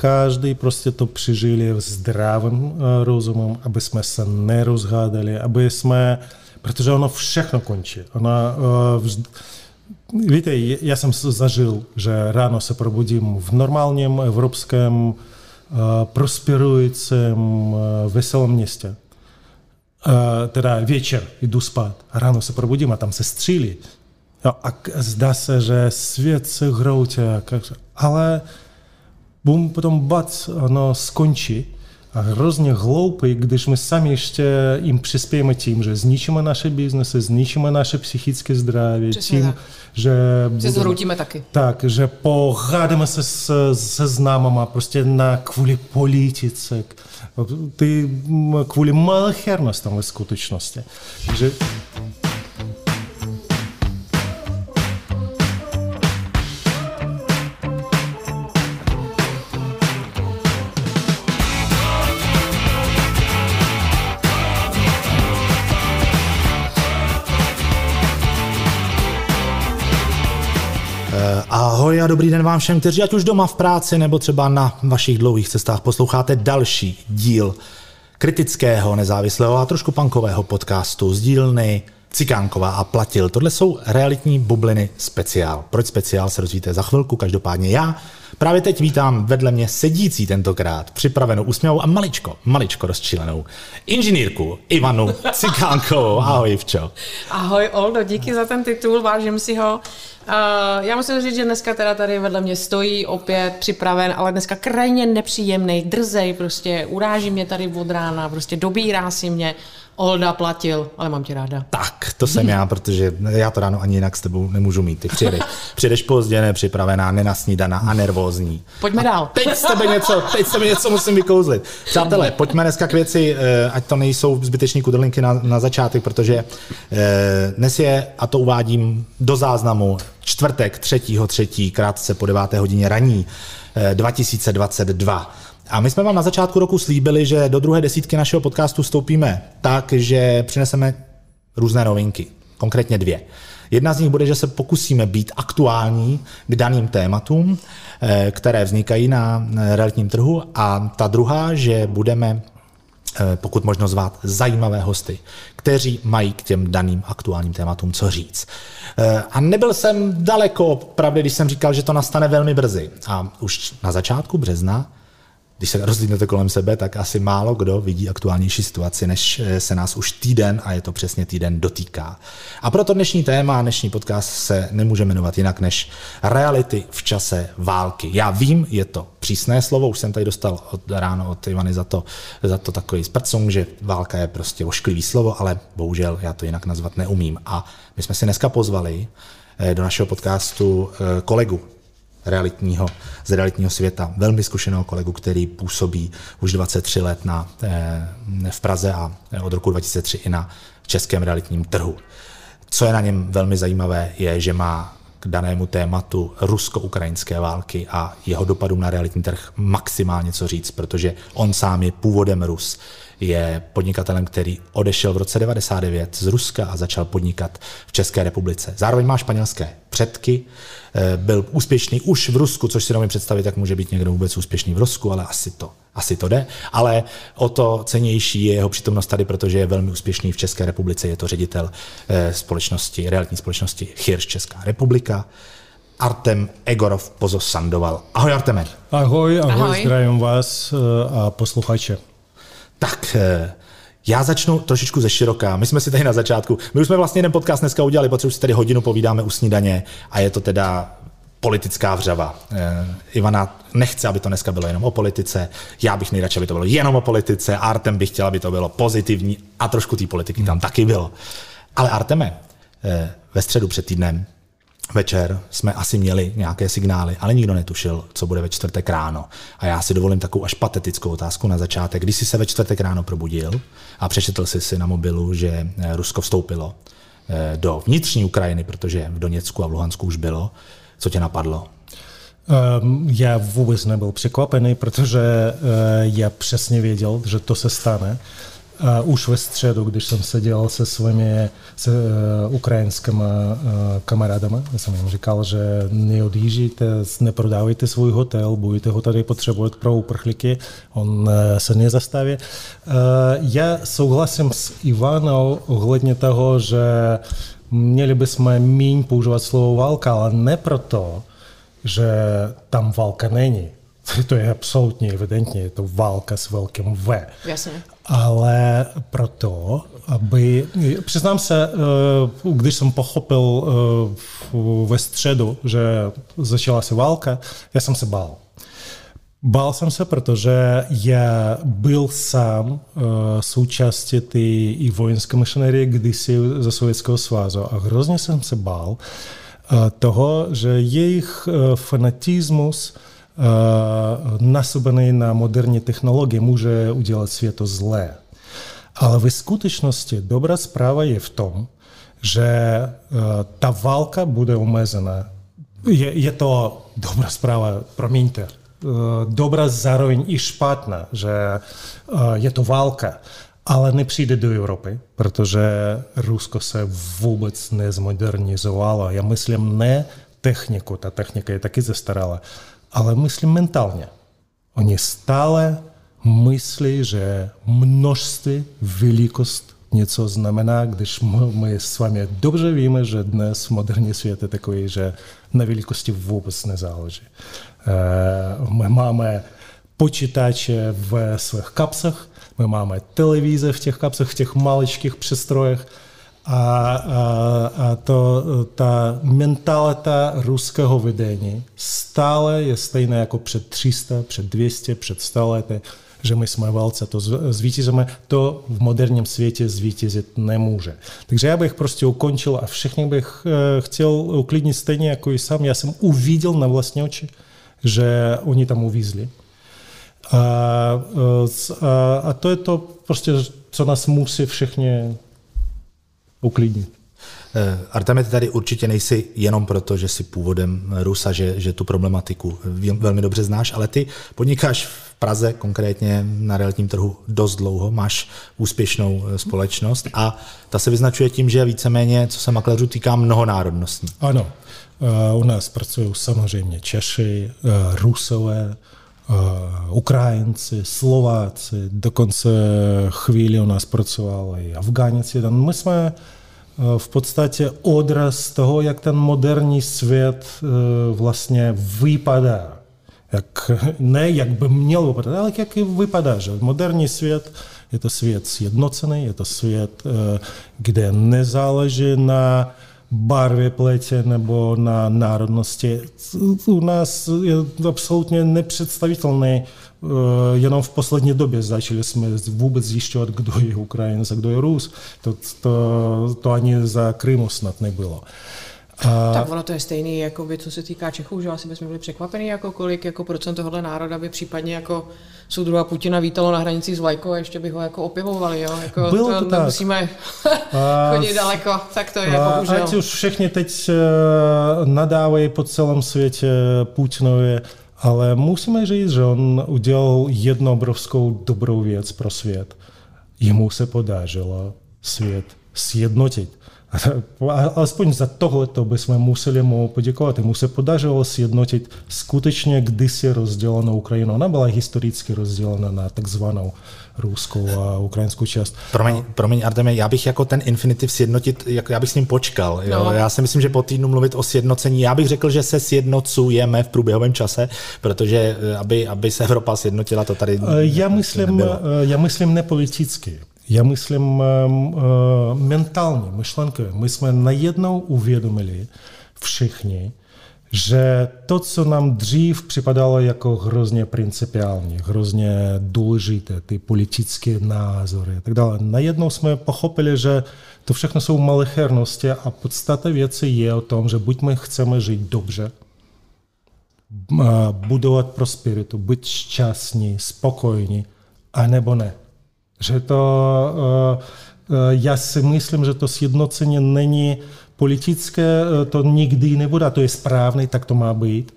každý prostě to přežili zdravým rozumem, aby jsme se nerozhádali, aby jsme, protože ono všechno končí. Ona, víte, já jsem zažil, že ráno se probudím v normálním evropském prosperujícím veselém městě. Teda večer jdu spát a ráno se probudím a tam se střílí. A zdá se, že svět se hroutí, ale bum, potom bac, ono skončí. A hrozně hloupý, když my sami ještě jim přispějeme tím, že zničíme naše biznesy, zničíme naše psychické zdraví, Přesně tím, tak. že... Se zhroutíme taky. Tak, že pohádáme se s, se známama prostě na kvůli politice, ty kvůli malichernostem ve skutečnosti. Že Ahoj a dobrý den vám všem, kteří ať už doma v práci nebo třeba na vašich dlouhých cestách posloucháte další díl kritického, nezávislého a trošku punkového podcastu z dílny Cikánková a Platil. Tohle jsou realitní bubliny speciál. Proč speciál se dozvíte za chvilku, každopádně já právě teď vítám vedle mě sedící tentokrát, připravenou úsměvou a maličko, maličko rozčilenou inženýrku Ivanu Cikánkovou. Ahoj, Ivčo. Ahoj Oldo, díky za ten titul, vážím si ho. Uh, já musím říct, že dneska teda tady vedle mě stojí opět připraven, ale dneska krajně nepříjemný, drzej, prostě uráží mě tady od rána, prostě dobírá si mě. Olda platil, ale mám tě ráda. Tak, to jsem já, protože já to ráno ani jinak s tebou nemůžu mít. Ty přijedeš, přijedeš pozdě, nepřipravená, nenasnídaná a nervózní. Pojďme dál. Teď z tebe něco, teď z tebe něco musím vykouzlit. Přátelé, pojďme dneska k věci, eh, ať to nejsou zbyteční kudrlinky na, na začátek, protože eh, dnes je, a to uvádím do záznamu, čtvrtek 3.3. krátce po 9. hodině raní eh, 2022. A my jsme vám na začátku roku slíbili, že do druhé desítky našeho podcastu vstoupíme tak, že přineseme různé novinky, konkrétně dvě. Jedna z nich bude, že se pokusíme být aktuální k daným tématům, eh, které vznikají na realitním trhu a ta druhá, že budeme eh, pokud možno zvát zajímavé hosty, kteří mají k těm daným aktuálním tématům co říct. Eh, A nebyl jsem daleko, pravdy, když jsem říkal, že to nastane velmi brzy. A už na začátku března když se rozlídnete kolem sebe, tak asi málo kdo vidí aktuálnější situaci, než eh, se nás už týden, a je to přesně týden, dotýká. A proto dnešní téma, dnešní podcast se nemůže jmenovat jinak než reality v čase války. Já vím, je to přísné slovo, už jsem tady dostal od ráno od Ivany za to, za to takový sprcung, že válka je prostě ošklivý slovo, ale bohužel já to jinak nazvat neumím. A my jsme si dneska pozvali eh, do našeho podcastu eh, kolegu, realitního, z realitního světa. Velmi zkušeného kolegu, který působí už 23 let na, eh, v Praze a od roku 2003 i na českém realitním trhu. Co je na něm velmi zajímavé, je, že má k danému tématu rusko-ukrajinské války a jeho dopadům na realitní trh maximálně co říct, protože on sám je původem Rus. Je podnikatelem, který odešel v roce 99 z Ruska a začal podnikat v České republice. Zároveň má španělské předky, eh, byl úspěšný už v Rusku, což si nemůžu představit, jak může být někdo vůbec úspěšný v Rusku, ale asi to, asi to jde. Ale o to cenější je jeho přítomnost tady, protože je velmi úspěšný v České republice. Je to ředitel eh, společnosti, realitní společnosti Hirsch Česká republika. Artem Egorov Pozosandoval. Ahoj Arteme. ahoj, ahoj, Ahoj. zdravím vás eh, a posluchače. Tak eh, já začnu trošičku ze široká. My jsme si tady na začátku, my už jsme vlastně jeden podcast dneska udělali, protože už si tady hodinu povídáme u snídaně a je to teda politická vřava. Eh, Ivana nechce, aby to dneska bylo jenom o politice, já bych nejradši, aby to bylo jenom o politice, Artem by chtěl, aby to bylo pozitivní a trošku té politiky tam taky bylo. Ale Arteme, eh, ve středu před týdnem večer jsme asi měli nějaké signály, ale nikdo netušil, co bude ve čtvrtek ráno. A já si dovolím takovou až patetickou otázku na začátek. Když jsi se ve čtvrtek ráno probudil a přečetl jsi si na mobilu, že eh, Rusko vstoupilo eh, do vnitřní Ukrajiny, protože v Doněcku a v Luhansku už bylo, co tě napadlo? Ehm, Já vůbec nebyl překvapený, protože eh, já přesně věděl, že to se stane. Uh, už ve středu, když jsem seděl se svými se, uh, ukrajinskými uh, kamarádami, já jsem jim říkal, že neodjíždějte, neprodávejte svůj hotel, budete ho tady potřebovat pro uprchlíky, on se nezastaví. Já souhlasím s Ivanou ohledně toho, že měli bychom méně používat slovo válka, ale ne proto, že tam válka není. To je absolutně evidentně, je to válka s velkým V. Jasně. Ale proto, aby... Přiznám se, eh, když jsem pochopil eh, ve středu, že začala se válka, já jsem se bál. Bál jsem se, protože já byl sám uh, součástí té i vojenské mašinerie kdysi ze Sovětského svazu a hrozně jsem se bál toho, že jejich fanatismus uh, moderní technologie může udělat světo zlé. Ale ve skutečnosti dobrá zpráva je v tom, že uh, ta válka bude omezena. Je, je to dobrá zpráva, promiňte, Eh, dobrá, zároveň špatná, že eh, je to válka, ale nepřijde do Evropy, protože Rusko se vůbec nezmodernizovalo. Já myslím ne techniku, ta technika je taky zastarala, ale myslím mentálně. Oni stále myslí, že množství, velikost něco znamená, když my s vámi dobře víme, že dnes moderní svět je takový, že na velikosti vůbec nezáleží. My máme počítače v svých kapsách, my máme televize v těch kapsách, v těch maličkých přístrojech a, a, a to, ta mentalita ruského vedení stále je stejná jako před 300, před 200, před 100 lety, že my jsme válce, to zvítězíme, to v moderním světě zvítězit nemůže. Takže já bych prostě ukončil a všechny bych chtěl uklidnit stejně jako i sám. Já jsem uviděl na vlastní oči, že oni tam uvízli. A, a, a to je to prostě, co nás musí všechny uklidnit. Eh, Arteme, ty tady určitě nejsi jenom proto, že jsi původem Rusa, že, že tu problematiku velmi dobře znáš, ale ty podnikáš v Praze, konkrétně na realitním trhu, dost dlouho, máš úspěšnou eh, společnost a ta se vyznačuje tím, že víceméně, co se makléřů týká, mnohonárodnostní. Ano, Eh, u nás pracují samozřejmě Češi, Rusové, eh, Ukrajinci, Slováci, dokonce chvíli u nás pracoval i Afgánec jeden. My jsme v podstatě odraz toho, jak ten moderní svět vlastně vypadá. Jak, ne jak by měl vypadat, ale jak vypadá, že moderní svět je to svět sjednocený, je to svět, kde nezáleží na barvě pletě nebo na národnosti. U nás je absolutně nepředstavitelné. Eh, jenom v poslední době začali jsme vůbec zjišťovat, kdo je Ukrajinec a kdo je Rus. To, to, to ani za Krymu snad nebylo. A... Tak ono to je stejný, jako by, co se týká Čechů, že asi bychom byli překvapení, jako kolik jako procent tohohle národa by případně jako soudruha Putina vítalo na hranicích s vlajkou a ještě by ho jako opěvovali, jo? Jako Bylo to, to tak. Musíme chodit daleko, tak to je, a, bohužel. Ať už všichni teď nadávají po celém světě Putinovi, ale musíme říct, že on udělal jednu obrovskou dobrou věc pro svět. Jemu se podařilo svět sjednotit. Alespoň za tohleto bychom museli mu poděkovat. Mu se podařilo sjednotit skutečně kdysi rozdělenou Ukrajinu. Ona byla historicky rozdělena na takzvanou ruskou a ukrajinskou část. Promiň, promiň Arteme, já bych jako ten infinitiv sjednotit, jako já bych s ním počkal. Jo? No. Já si myslím, že po týdnu mluvit o sjednocení, já bych řekl, že se sjednocujeme v průběhovém čase, protože eh, aby, aby se Evropa sjednotila, to tady eh, Já myslím, nebylo. Eh, já myslím nepoliticky. Já myslím mentálně, myšlenkově. My jsme najednou uvědomili všichni, že to, co nám dřív připadalo jako hrozně principiální, hrozně důležité, ty politické názory a tak dále, najednou jsme pochopili, že to všechno jsou malichernosti a podstata věci je o tom, že buď my chceme žít dobře, budovat prosperitu, být šťastní, spokojní, anebo ne. Že to, eh, eh, já si myslím, že to sjednocení není politické, eh, to nikdy nebude, to je správné, tak to má být,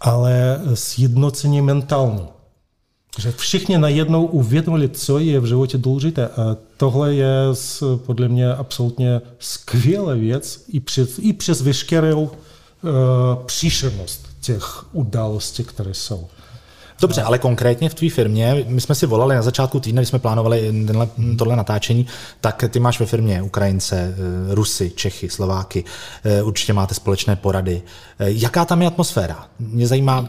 ale sjednocení mentální. Že všichni najednou uvědomili, co je v životě důležité. A tohle je podle mě absolutně skvělá věc i přes, i přes veškerou uh, příšernost těch událostí, které jsou. Dobře, ale konkrétně v tvý firmě, my jsme si volali na začátku týdne, když jsme plánovali tenhle, tohle natáčení, tak ty máš ve firmě Ukrajince, eh, Rusy, Čechy, Slováky, eh, určitě máte společné porady. Eh, jaká tam je atmosféra? Mě zajímá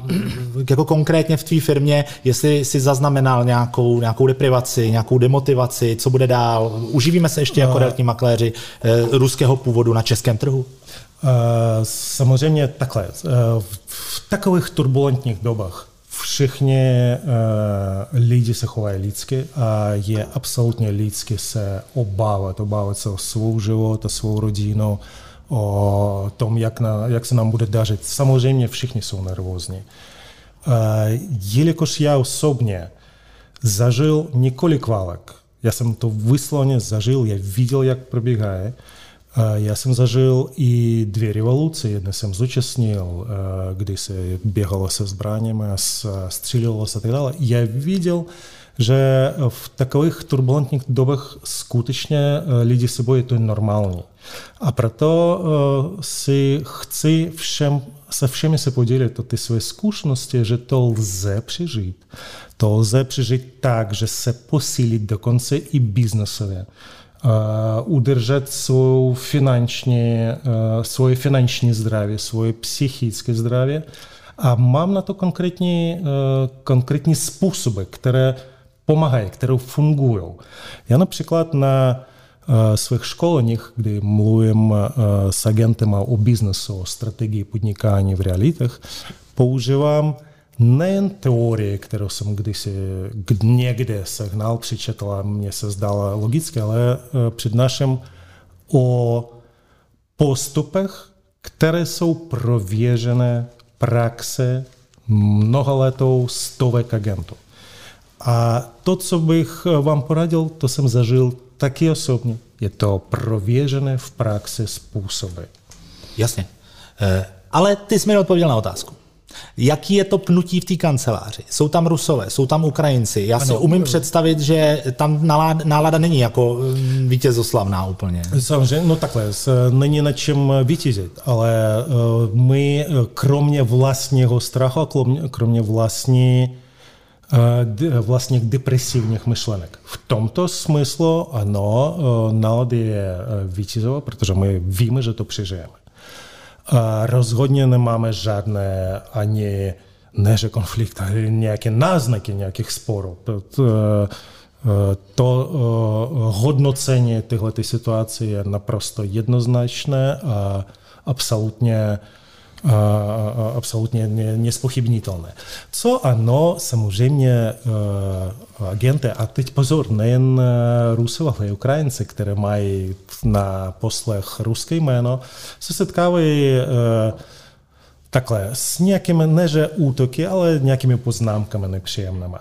jako konkrétně v tvý firmě, jestli si zaznamenal nějakou, nějakou deprivaci, nějakou demotivaci, co bude dál. Uživíme se ještě jako realitní makléři ruského původu na českém trhu? Samozřejmě takhle. V takových turbulentních dobách Všichni uh, lidi se chovají lidsky a je absolutně lidsky se obávat, obávat se o svou život, o svou rodinu, o tom, jak, na, jak se nám bude dařit. Samozřejmě všichni jsou nervózní. Uh, jelikož já osobně zažil několik válek, já jsem to vysloveně zažil, já viděl, jak probíhají, já jsem zažil i dvě revoluce. Jednu jsem zúčastnil, kdy se běhalo se zbraněmi, střílilo se a tak dále. Já viděl, že v takových turbulentních dobách skutečně lidi se bojí, to je normální. A proto si chci všem, se všemi se podělit o ty své zkušenosti, že to lze přežít. To lze přežít tak, že se posílit dokonce i biznesově удержать свою финансовое, свое финансовое здравие, свое психическое здравие. А мам на то конкретні, конкретні способи, які допомагають, які фунгують. Я, наприклад, на своїх школеннях, де млуємо з агентами у бізнесу, о стратегії підникання в реалітах, поуживам nejen teorie, kterou jsem kdysi někde sehnal, přečetl a mně se zdala logické, ale přednáším o postupech, které jsou prověřené praxe mnohaletou stovek agentů. A to, co bych vám poradil, to jsem zažil taky osobně. Je to prověřené v praxi způsoby. Jasně. Ale ty jsi mi odpověděl na otázku. Jaký je to pnutí v té kanceláři? Jsou tam Rusové, jsou tam Ukrajinci. Já si ano, umím představit, že tam nálada, nálada není jako mm, vítězoslavná úplně. Samozřejmě, no takhle, není na čem vítězit, ale e, my kromě vlastního strachu, kromě vlastní e, vlastních depresivních myšlenek. V tomto smyslu ano, nálada je vítězová, protože my víme, že to přežijeme. Rozhodně nemáme žádné ani ne, že konflikt, ale nějaké náznaky nějakých sporů. To, to hodnocení tyhle situace je naprosto jednoznačné a absolutně absolutně nespochybnitelné. Co ano, samozřejmě agenty, a teď pozor, nejen Rusové, ale i Ukrajinci, které mají na poslech ruské jméno, se setkávají takhle s nějakými, ne že útoky, ale nějakými poznámkami nepříjemnými.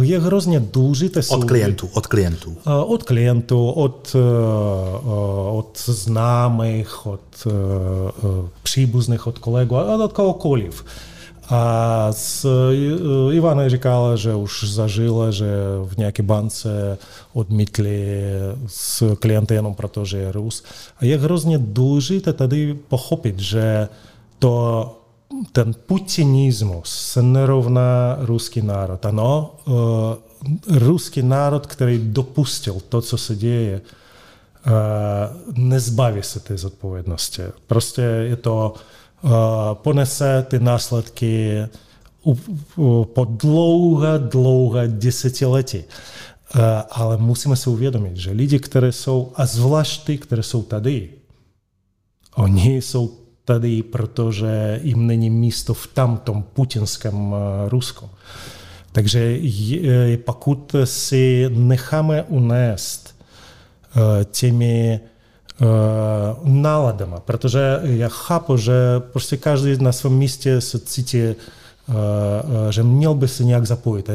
Je hrozně důležité... Od klientů, od klientů. Od klientů, od, od známých, od příbuzných, od kolegů, od kohokoliv. A s Ivana říkala, že už zažila, že v nějaké bance odmítli s klienty jenom proto, že je Rus. A je hrozně důležité tady pochopit, že to ten putinismus se nerovná ruský národ. Ano, ruský národ, který dopustil to, co se děje, nezbaví se té zodpovědnosti. Prostě je to, ponese ty následky po dlouhé, dlouhé desetiletí. Ale musíme si uvědomit, že lidi, které jsou, a zvlášť ty, které jsou tady, oni jsou tady, protože jim není místo v tamtom putinském Rusku. Takže pokud si necháme unést těmi náladama, protože já chápu, že prostě každý na svém místě se cítí, že měl by se nějak zapojit.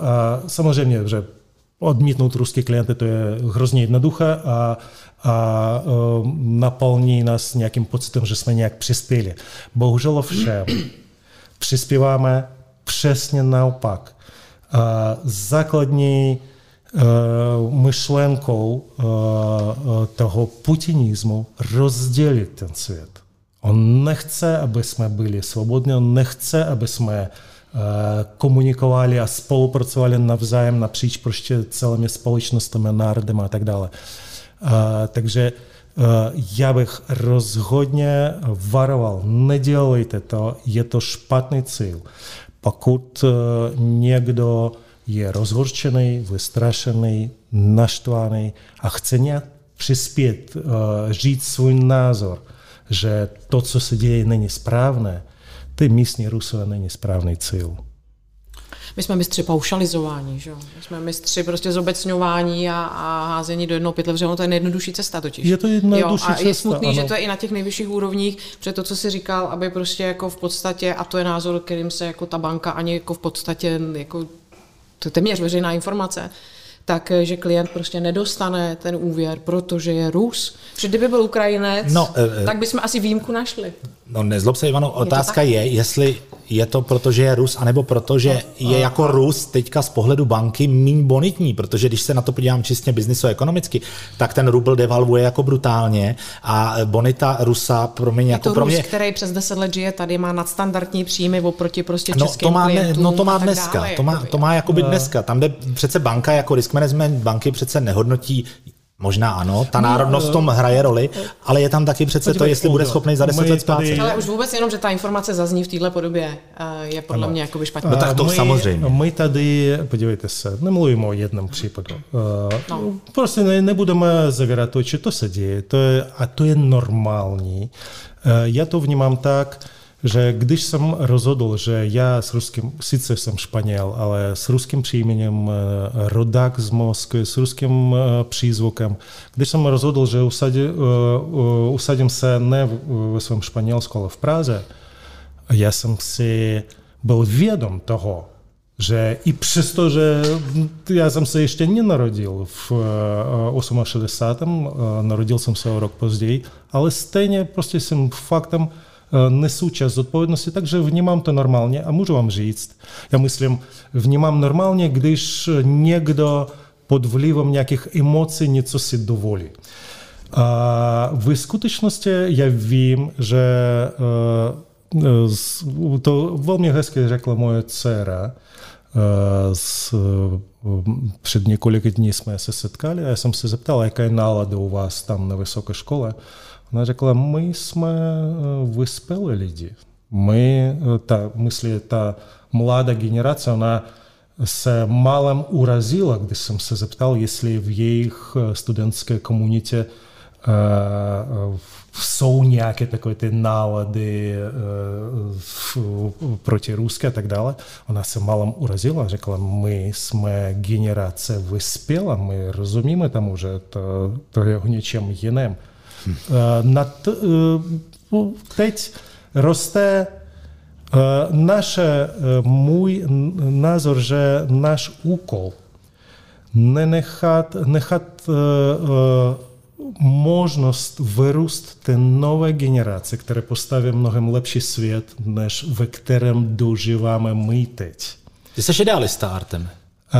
A samozřejmě, že odmítnout ruské klienty, to je hrozně jednoduché a, a naplní nás nějakým pocitem, že jsme nějak přispěli. Bohužel všem přispíváme přesně naopak. Základní myšlenkou toho putinizmu rozdělit ten svět. On nechce, aby jsme byli svobodní, on nechce, aby jsme komunikovali a spolupracovali navzájem napříč prostě celými společnostmi, národem a tak dále. Takže já bych rozhodně varoval, nedělejte to, je to špatný cíl. Pokud někdo je rozhorčený, vystrašený, naštvaný a chce nějak přispět, říct svůj názor, že to, co se děje, není správné, ty místní Rusové není správný cíl. My jsme mistři paušalizování, že? My jsme mistři prostě zobecňování a, a házení do jednoho pytle, protože ono to je nejjednodušší cesta totiž. Je to jednodušší jo, a cesta, je smutný, ano. že to je i na těch nejvyšších úrovních, protože to, co jsi říkal, aby prostě jako v podstatě, a to je názor, kterým se jako ta banka ani jako v podstatě jako to je téměř veřejná informace, tak že klient prostě nedostane ten úvěr, protože je Rus. Protože kdyby byl Ukrajinec, No, eh, tak bychom asi výjimku našli. No nezlob se, Ivano, otázka tak? je, jestli je to proto, že je Rus, anebo proto, že je jako Rus teďka z pohledu banky míň bonitní, protože když se na to podívám čistě bizniso ekonomicky, tak ten rubl devalvuje jako brutálně a bonita Rusa pro mě Je jako to pro Rus, mě... který přes 10 let žije tady, má nadstandardní příjmy oproti prostě No českým to, má, ne, klientům no to má dneska, dále, to má, jakoby. to má jakoby dneska. Tam, kde přece banka jako risk management banky přece nehodnotí Možná ano, ta národnost v tom hraje roli, ale je tam taky přece to, jestli bude schopný za 10 my let splácet. Ale už vůbec jenom, že ta informace zazní v této podobě, eh, je podle mě jakoby špatně. No tak to my, samozřejmě. My tady, podívejte se, nemluvíme o jednom případu. Eh, No. Prostě ne, nebudeme zavírat oči, to se děje, to je, a to je normální. Eh, Já to vnímám tak, že když jsem rozhodl, že já s ruským, sice jsem Španěl, ale s ruským příjmením, eh, rodák z Moskvy, s ruským eh, přízvukem, když jsem rozhodl, že usadí, eh, usadím se ne ve svém Španělsku, ale v Praze, já jsem si byl vědom toho, že i přesto, že já jsem se ještě nenarodil v eh, 68. eh, narodil jsem se o rok později, ale stejně prostě jsem faktem eh, nesu čas zodpovědnosti, takže vnímám to normálně a můžu vám říct, já myslím, vnímám normálně, když někdo pod vlivem nějakých emocí něco si dovolí. A v skutečnosti já vím, že eh, z- to velmi hezky řekla moje dcera. Eh, S, eh, před několika dní jsme se setkali a já jsem se zeptal, jaká je nálada u vás tam na vysoké škole. Ona řekla, my jsme eh, vyspělí lidi. My, eh, ta, myslí, ta mladá generace, ona se málem urazila, když jsem se zeptal, jestli v jejich eh, studentské komunitě eh, jsou nějaké takové ty nálady eh, v- proti ruské a tak dále. Ona se málem urazila a řekla, my jsme generace vyspělá, my rozumíme tomu, že to, to je o něčem jiném. Eh, Na t, eh, teď roste Eh, eh, můj názor, že náš úkol nenechat, nechat možnost vyrůst té nové generace, které postaví mnohem lepší svět, než ve kterém dožíváme my teď. Ty jsi idealista, Artem. A,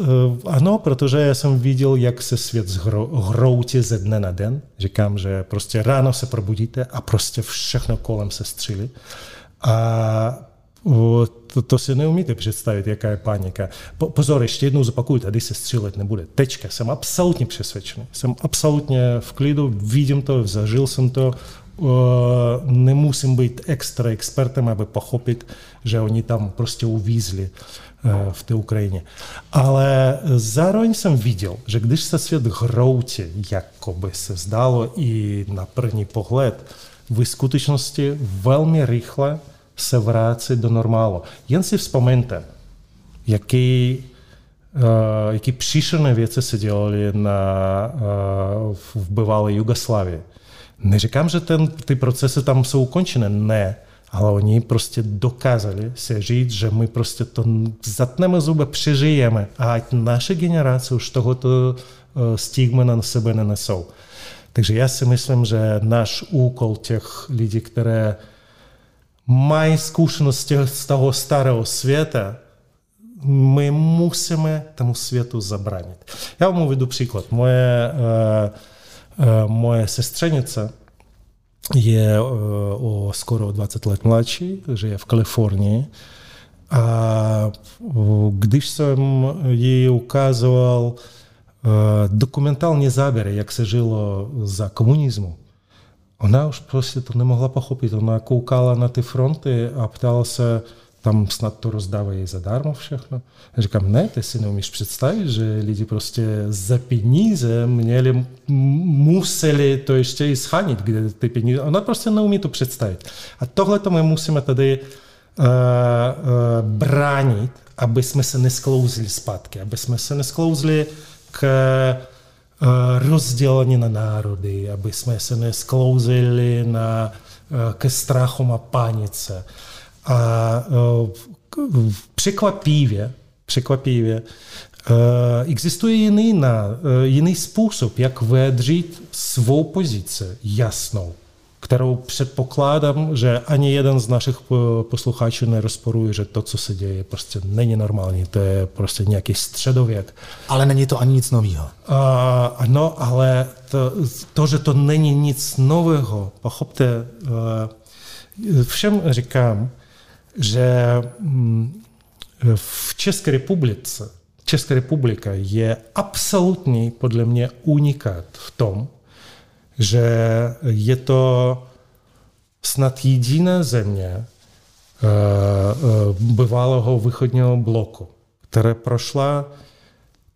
eh, ano, protože já jsem viděl, jak se svět zhro- hroutí ze dne na den. Říkám, že prostě ráno se probudíte a prostě všechno kolem se střílí. A to, to si neumíte představit, jaká je panika. Po, pozor, ještě jednou zopakuju, tady se střílet nebude. Tečka, jsem absolutně přesvědčený. Jsem absolutně v klidu, vidím to, zažil jsem to, o, nemusím být extra expertem, aby pochopit, že oni tam prostě uvízli eh, v té Ukrajině. Ale zároveň jsem viděl, že když se svět hroutí, jako by se zdálo i na první pohled, v skutečnosti velmi rychle se vrací do normálu. Jen si vzpomeňte, jaký, uh, jaký příšerné věci se dělaly na, uh, v bývalé Jugoslávii. Neříkám, že ten, ty procesy tam jsou ukončené, ne, ale oni prostě dokázali se říct, že my prostě to zatneme zuby, přežijeme a ať naše generace už tohoto uh, stigma na sebe nenesou. Takže já si myslím, že náš úkol těch lidí, které mají zkušenosti z toho starého světa, my musíme tomu světu zabránit. Já vám uvedu příklad. Moje, moje sestřenice je o skoro 20 let mladší, žije v Kalifornii. A když jsem jí ukazoval dokumentální záběry, jak se žilo za komunismu, ona už prostě to nemohla pochopit. Ona koukala na ty fronty a ptala se, tam snad to rozdávají zadarmo všechno. Já říkám, ne, ty si neumíš představit, že lidi prostě za peníze měli, museli to ještě i schanit, kde ty peníze. Ona prostě neumí to představit. A tohle to my musíme tady uh, uh, bránit, aby jsme se nesklouzli zpátky, aby jsme se nesklouzli k rozdělení na národy, aby jsme se nesklouzili na, ke strachům a panice. A překvapivě, překvapivě existuje jiný, na, jiný způsob, jak vyjadřit svou pozici jasnou kterou předpokládám, že ani jeden z našich posluchačů nerozporuje, že to, co se děje, prostě není normální. To je prostě nějaký středověk. Ale není to ani nic nového. Uh, no, ale to, to, že to není nic nového, pochopte, uh, všem říkám, že mm, v České republice Česká republika je absolutní, podle mě, unikát v tom, že je to snad jediná země eh, eh, bývalého východního bloku, která prošla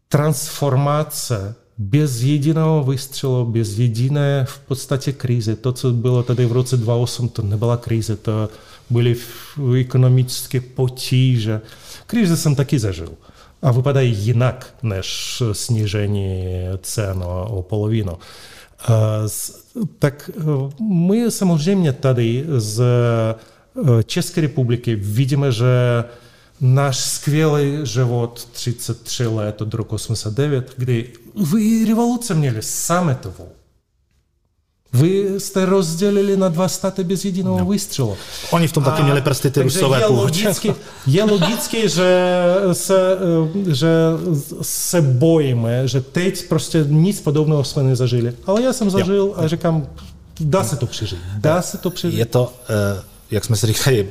transformace bez jediného vystřelu, bez jediné v podstatě krize. To, co bylo tady v roce 2008, to nebyla krize, to byly ekonomické potíže. Krize jsem taky zažil. A vypadají jinak než snížení cen o, o polovinu. Tak my samozřejmě tady z České republiky vidíme, že náš skvělý život 33 let od roku 89, kdy vy revoluce měli sametovou, na bez no. Oni je je se, se teď prostě nic podobného jsme nezažili. Ale já jsem zažil jo. a říkám, dá se to přežít. Dá se to přežít. Je to, jak jsme si říkali,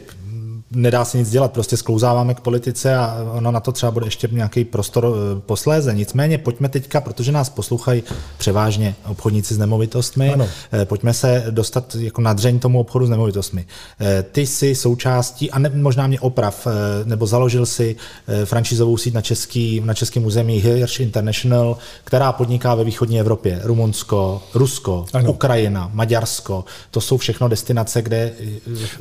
nedá se nic dělat, prostě sklouzáváme k politice a ono na to třeba bude ještě nějaký prostor eh, posléze. Nicméně pojďme teďka, protože nás poslouchají převážně obchodníci s nemovitostmi, ano. Eh, pojďme se dostat jako nadřeň tomu obchodu s nemovitostmi. Eh, ty jsi součástí, a ne, možná mě oprav, nebo založil si franšízovou síť na, český, na českém území Hirsch International, která podniká ve východní Evropě. Rumunsko, Rusko, ano. Ukrajina, Maďarsko, to jsou všechno destinace, kde...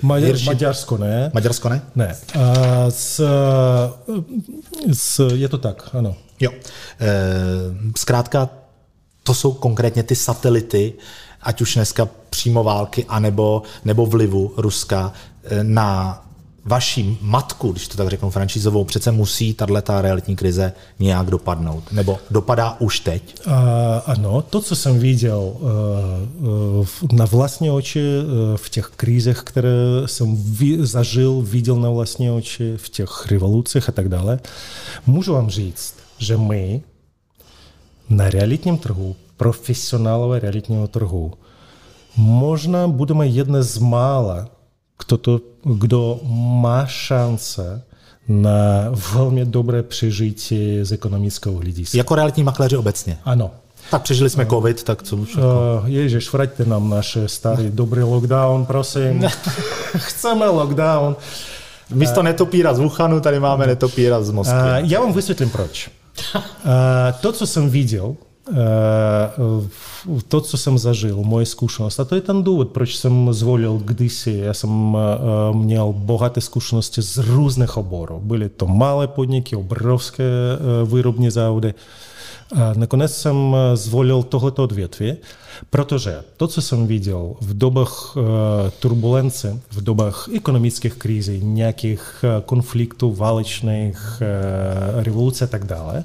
Maďar, Maďarsko ne. Maďarsko Maďarsko, ne? Ne. s, s, je to tak, ano. Jo. E, zkrátka, to jsou konkrétně ty satelity, ať už dneska přímo války, anebo, nebo vlivu Ruska e, na vaší matku, když to tak řeknu franšízovou, přece musí tato realitní krize nějak dopadnout. Nebo dopadá už teď? Uh, ano, to, co jsem viděl uh, na vlastní oči uh, v těch krizech, které jsem vy, zažil, viděl na vlastní oči v těch revolucích a tak dále, můžu vám říct, že my na realitním trhu, profesionálové realitního trhu, možná budeme jedné z mála kto, to, kdo má šance na velmi dobré přežití z ekonomického hlediska. Jako realitní makléři obecně? Ano. Tak přežili jsme covid, tak co už? Uh, Ježiš, vraťte nám naše starý dobrý lockdown, prosím. Chceme lockdown. Místo netopíra z Wuhanu tady máme netopíra z Moskvy. Uh, já vám vysvětlím proč. Uh, to, co jsem viděl, to, co jsem zažil, moje zkušenost. A to je ten důvod, proč jsem zvolil kdysi. Já jsem měl bohaté zkušenosti z různých oborů. Byly to malé podniky, obrovské výrobní závody. A nakonec jsem zvolil tohleto odvětví, protože to, co jsem viděl v dobách turbulenci, v dobách ekonomických krizí, nějakých konfliktů, válečných, revolucí a tak dále,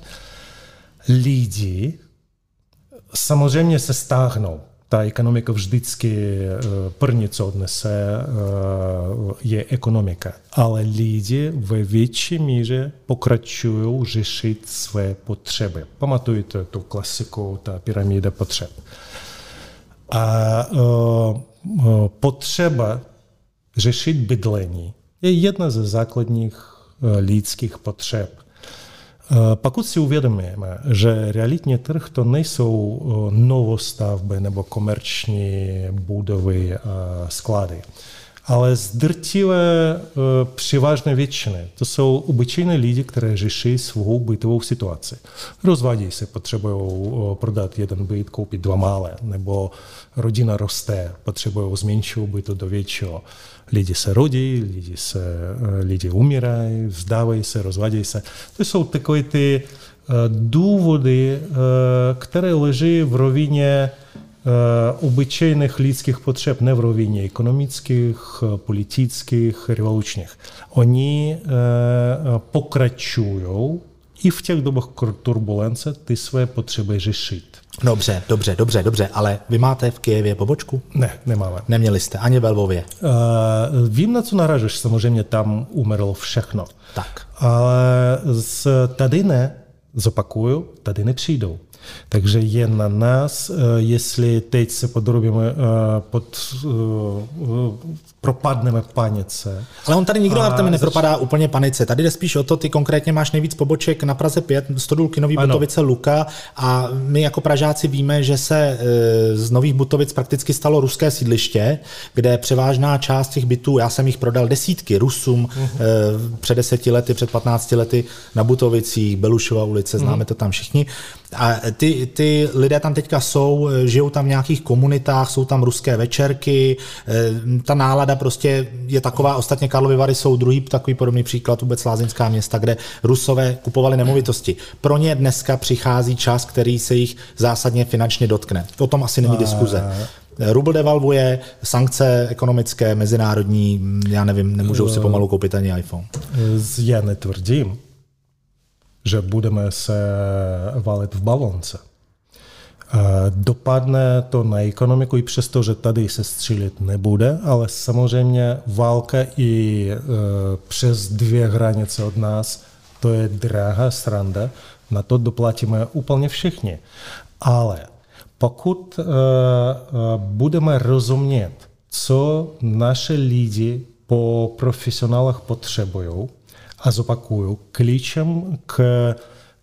lidi samozřejmě se stáhnou. ta ekonomika vždycky první, co odnese, je ekonomika. Ale lidi ve větší míře pokračují řešit své potřeby. Pamatujete tu klasiku, ta pyramida potřeb. A potřeba řešit bydlení je jedna ze základních lidských potřeb. Pokud si uvědomíme, že realitní trh to nejsou novostavby nebo komerční budovy a sklady, ale z drtivé převážné většiny to jsou obyčejní lidi, kteří řeší svou bytovou situaci. Rozvádí se, potřebují prodat jeden byt, koupit dva malé, nebo rodina roste, potřebují z menšího bytu do většího. Lidi se rodí, lidi, se, lidi umírají, vzdávají se, rozvádějí se. To jsou takové ty důvody, které leží v rovině obyčejných lidských potřeb, ne v rovině ekonomických, politických, revolučních. Oni pokračují i v těch dobách turbulence ty své potřeby řešit. Dobře, dobře, dobře, dobře, ale vy máte v Kijevě pobočku? Ne, nemáme. Neměli jste, ani ve Lvově? Uh, vím, na co naražeš, samozřejmě tam umrlo všechno. Tak. Ale z, tady ne, zopakuju, tady nepřijdou. Takže je na nás, jestli teď se podrobíme pod, propadneme panice. Ale on tady nikdo, Artemi, nepropadá zač... úplně panice. Tady jde spíš o to, ty konkrétně máš nejvíc poboček na Praze 5, Stodulky, Nový ano. Butovice, Luka a my jako Pražáci víme, že se z Nových Butovic prakticky stalo ruské sídliště, kde převážná část těch bytů, já jsem jich prodal desítky Rusům uh-huh. před deseti lety, před 15 lety na Butovicích, Belušova ulice, známe uh-huh. to tam všichni. A ty, ty lidé tam teďka jsou, žijou tam v nějakých komunitách, jsou tam ruské večerky, ta nálada prostě je taková, ostatně Karlovy Vary jsou druhý takový podobný příklad, vůbec lázeňská města, kde rusové kupovali nemovitosti. Pro ně dneska přichází čas, který se jich zásadně finančně dotkne. O tom asi není diskuze. Rubl devalvuje, sankce ekonomické, mezinárodní, já nevím, nemůžou si pomalu koupit ani iPhone. Já netvrdím, že budeme se valit v balonce. Dopadne to na ekonomiku i přesto, že tady se střílit nebude, ale samozřejmě válka i přes dvě hranice od nás, to je drahá sranda, na to doplatíme úplně všichni. Ale pokud budeme rozumět, co naše lidi po profesionálech potřebují, zopakuju, klíčem k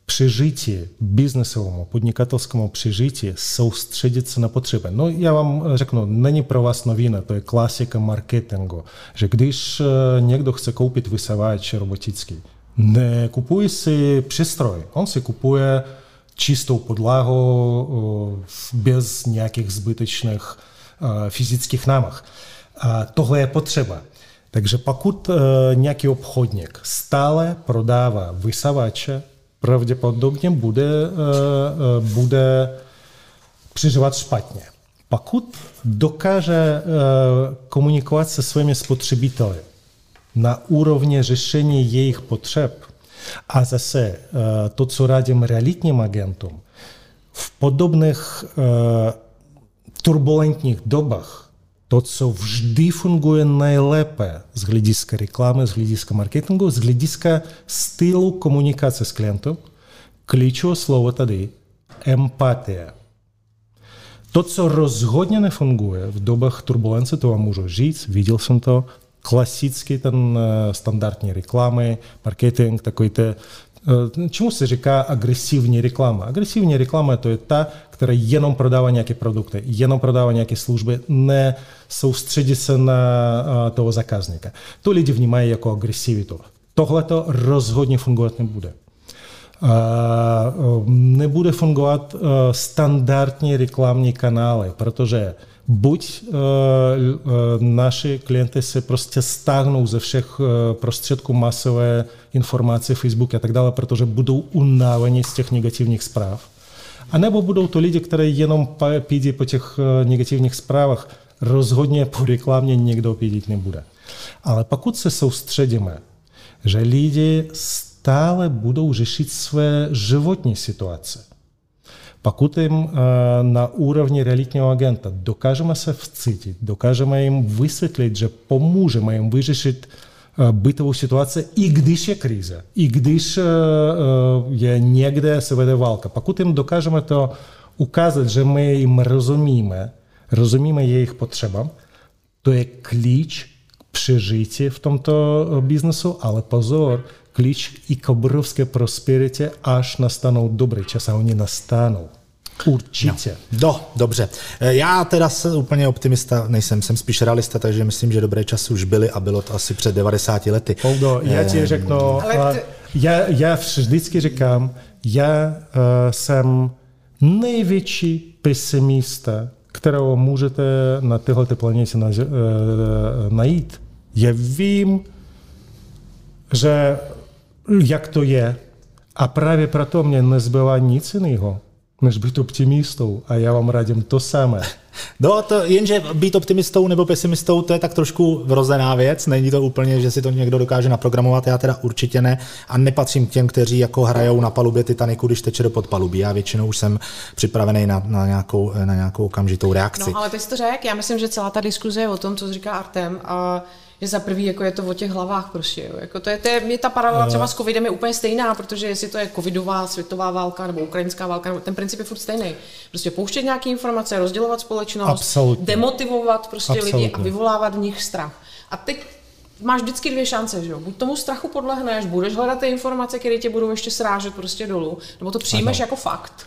přežití, biznesovému, podnikatelskému přežití, soustředit se na potřeby. No já vám řeknu, není pro vás novina, to je klasika marketingu, že když někdo chce koupit vysavač robotický, nekupuje si přístroj, on si kupuje čistou podlahu bez nějakých zbytečných fyzických námach. A tohle je potřeba. Takže pokud nějaký obchodník stále prodává vysavače, pravděpodobně bude, bude přežívat špatně. Pokud dokáže komunikovat se svými spotřebiteli na úrovni řešení jejich potřeb, a zase to, co radím realitním agentům, v podobných turbulentních dobách to, co vždy funguje nejlépe z hlediska reklamy, z hlediska marketingu, z hlediska stylu komunikace s klientem, klíčové slovo tady empatie. To, co rozhodně nefunguje v dobách turbulence, to vám můžu říct, viděl jsem to, klasický ten standardní reklamy, marketing, takový ty Čemu se říká agresivní reklama? Agresivní reklama to je ta, která jenom prodává nějaké produkty, jenom prodává nějaké služby, ne soustředí se na toho zákazníka. To lidi vnímají jako agresivitu. Tohle to rozhodně fungovat nebude. Nebude fungovat standardní reklamní kanály, protože buď naši klienty se prostě stáhnou ze všech prostředků masové informace, Facebook a tak dále, protože budou unáveni z těch negativních zpráv. A nebo budou to lidi, kteří jenom pídí po těch negativních zprávách, rozhodně po reklamě někdo pídit nebude. Ale pokud se soustředíme, že lidi stále budou řešit své životní situace, Pokud jim na úrovni realitního agenta dokážeme se vcítit, dokážeme jim vysvětlit, že pomůžeme jim vyřešit bytovou situaci, i když je krize, i když je někde se vede válka. Pokud jim dokážeme to ukázat, že my jim rozumíme, rozumíme jejich potřebám, to je klíč k přežití v tomto biznesu, ale pozor, klíč i k obrovské prosperitě, až nastanou dobrý čas a oni nastanou. Určitě. No, do, dobře. Já teda se úplně optimista nejsem, jsem spíš realista, takže myslím, že dobré časy už byly a bylo to asi před 90 lety. Poldo, já ti řeknu, Ale já, já vždycky říkám, já uh, jsem největší pesimista, kterého můžete na téhle planetě na, uh, najít. Já vím, že jak to je, a právě proto mě nezbyla nic jiného, než být optimistou. A já vám radím to samé. No, to, jenže být optimistou nebo pesimistou, to je tak trošku vrozená věc. Není to úplně, že si to někdo dokáže naprogramovat, já teda určitě ne. A nepatřím k těm, kteří jako hrajou na palubě Titaniku, když teče do podpalubí. Já většinou už jsem připravený na, na, nějakou, na nějakou okamžitou reakci. No, ale ty jsi to řekl, já myslím, že celá ta diskuze je o tom, co říká Artem. A že za prvý jako je to o těch hlavách prostě. Jo. Jako to je, to je, mě ta paralela třeba s covidem je úplně stejná, protože jestli to je covidová světová válka nebo ukrajinská válka, ten princip je furt stejný. Prostě pouštět nějaké informace, rozdělovat společnost, Absolutně. demotivovat prostě Absolutně. lidi a vyvolávat v nich strach. A teď máš vždycky dvě šance, že jo? Buď tomu strachu podlehneš, budeš hledat ty informace, které tě budou ještě srážet prostě dolů, nebo to přijmeš ano. jako fakt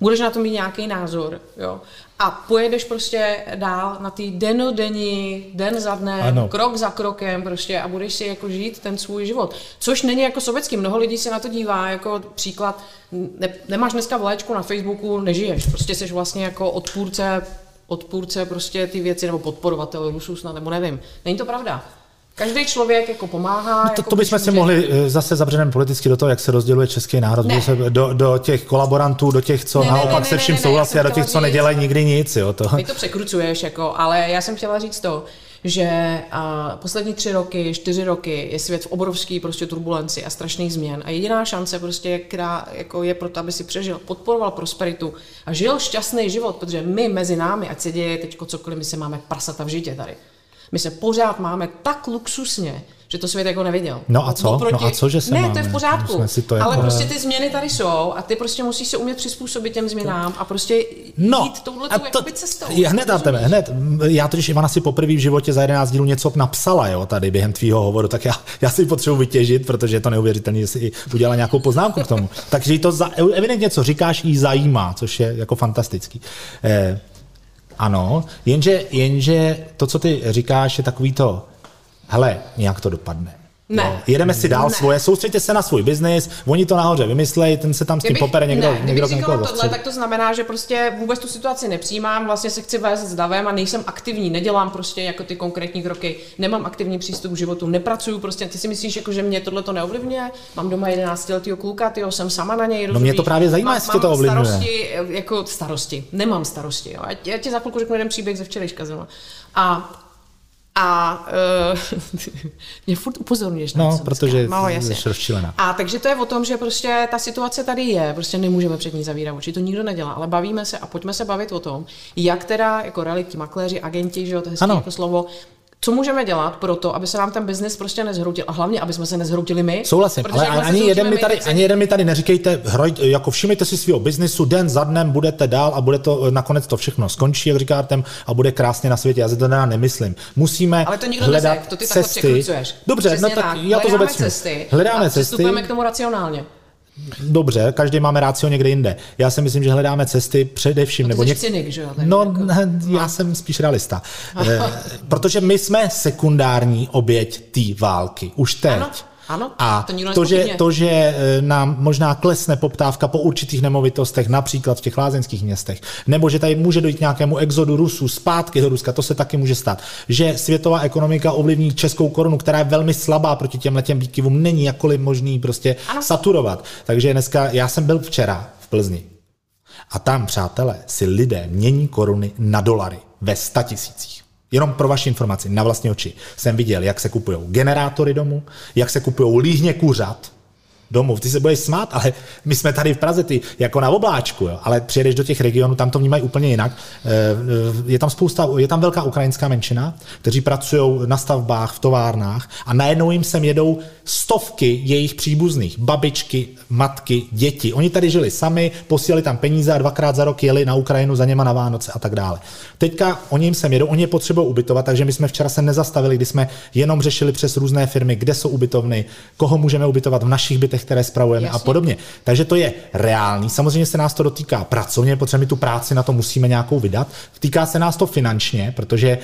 budeš na to mít nějaký názor, jo. A pojedeš prostě dál na ty denodenní, den za dnem, ano. krok za krokem prostě a budeš si jako žít ten svůj život. Což není jako sovětský. Mnoho lidí se na to dívá jako příklad. Ne, nemáš dneska vlaječku na Facebooku, nežiješ. Prostě jsi vlastně jako odpůrce odpůrce prostě ty věci, nebo podporovatel Rusů snad, nebo nevím. Není to pravda. Každý člověk jako pomáhá. No to, jako to bychom si mohli eh, zase zabřeneme politicky do toho, jak se rozděluje český národ, Ne. do, do těch kolaborantů, do těch, co Ne, naopak ne, ne, se vším ne, ne, já souhlasí a do těch, co nedělají nikdy nic. Jo, to. Ty to překrucuješ, jako, ale já jsem chtěla říct to, že a, poslední tři roky, čtyři roky je svět v obrovský prostě turbulenci a strašných změn a jediná šance prostě, která jako je pro to, aby si přežil, podporoval prosperitu a žil šťastný život, protože my mezi námi, ať se děje teď cokoliv, my se máme prasata v žitě tady. My se pořád máme tak luxusně, že to svět jako neviděl. No a co? Oproti- No a co, že se Ne, máme? to je v pořádku. Jsme si to ale jako- prostě ty změny tady jsou a ty prostě musíš se umět přizpůsobit těm změnám a prostě No, jít touhletou to, jakoby cestou. já hned na tebe, hned. Já totiž Ivana si poprvé v životě za 11 dílů něco napsala, jo, tady během tvýho hovoru, tak já, já si ji potřebuji vytěžit, protože je to neuvěřitelné, že si udělala nějakou poznámku k tomu. Takže to za, evidentně, co říkáš, jí zajímá, což je jako fantastický. Eh, ano, jenže, jenže to, co ty říkáš, je takový to, hele, nějak to dopadne. Ne. Jo, jedeme si dál Ne. svoje, soustřeďte se na svůj biznis, oni to nahoře vymyslejí, ten se tam s tím popere někdo, ne, někdo kdybych říkala tohle, tak to znamená, že prostě vůbec tu situaci nepřijímám, vlastně se chci vést s davem a nejsem aktivní, nedělám prostě jako ty konkrétní kroky, nemám aktivní přístup k životu, nepracuju prostě, ty si myslíš, jako, že mě tohle to neovlivňuje? Mám doma 11 letého kluka, tyjo, jsem sama na něj, No mě to rozumíš? právě zajímá, jestli to ovlivňuje. Starosti, jako starosti, nemám starosti, jo. Já, já ti za chvilku řeknu jeden příběh ze včerejška zrovna. A a uh, mě furt upozorňuješ na No, protože jasně. jsi rozčilená. A takže to je o tom, že prostě ta situace tady je, prostě nemůžeme před ní zavírat oči, to nikdo nedělá, ale bavíme se a pojďme se bavit o tom, jak teda jako realitní makléři, agenti, že jo, to je hezký Ano. jako slovo, co můžeme dělat pro to, aby se nám ten biznis prostě nezhroutil a hlavně, aby jsme se nezhroutili my. Souhlasím, ale se ani jeden, mi my, tady, se- ani jeden mi tady neříkejte, hroj, jako všimněte si svého biznisu, den za dnem budete dál a bude to, nakonec to všechno skončí, jak říká Artem, a bude krásně na světě. Já si to teda nemyslím. Musíme Ale to nikdo hledat neřekl, to ty cesty. Dobře, Přesně no tak, tak. já to Hledáme zobecňuji. cesty Hledáme a cesty. přistupujeme k tomu racionálně. Dobře, každý máme rácio někde jinde. Já si myslím, že hledáme cesty především. No, nebo jsi cynik, že jo? No, jako- já jsem spíš realista. Eh, Protože my jsme sekundární oběť té války. Už teď. Ano, ano, A to nikdo to, že, to, že eh, nám možná klesne poptávka po určitých nemovitostech, například v těch lázeňských městech, nebo že tady může dojít k nějakému exodu Rusů zpátky do Ruska, to se taky může stát. Že světová ekonomika ovlivní českou korunu, která je velmi slabá proti těm letěm výkyvům, není jakkoliv možný prostě Ano. saturovat. Takže dneska, já jsem byl včera v Plzni a tam, přátelé, si lidé mění koruny na dolary ve statisících. Jenom pro vaši informaci, na vlastní oči jsem viděl, jak se kupují generátory domů, jak se kupují líhně kuřat, domů. Ty se budeš smát, ale my jsme tady v Praze, ty jako na obláčku, jo. ale přijedeš do těch regionů, tam to vnímají úplně jinak. Eh, je tam spousta, je tam velká ukrajinská menšina, kteří pracují na stavbách, v továrnách a najednou jim sem jedou stovky jejich příbuzných, babičky, matky, děti. Oni tady žili sami, posílali tam peníze a dvakrát za rok jeli na Ukrajinu za něma na Vánoce a tak dále. Teďka oni jim sem jedou, oni je potřebují ubytovat, takže my jsme včera se nezastavili, kdy jsme jenom řešili přes různé firmy, kde jsou ubytovny, koho můžeme ubytovat v našich bytech, které spravujeme Jasně. a podobně. Takže to je reálný. Samozřejmě se nás to dotýká pracovně, potřebujeme tu práci, na to musíme nějakou vydat. Týká se nás to finančně, protože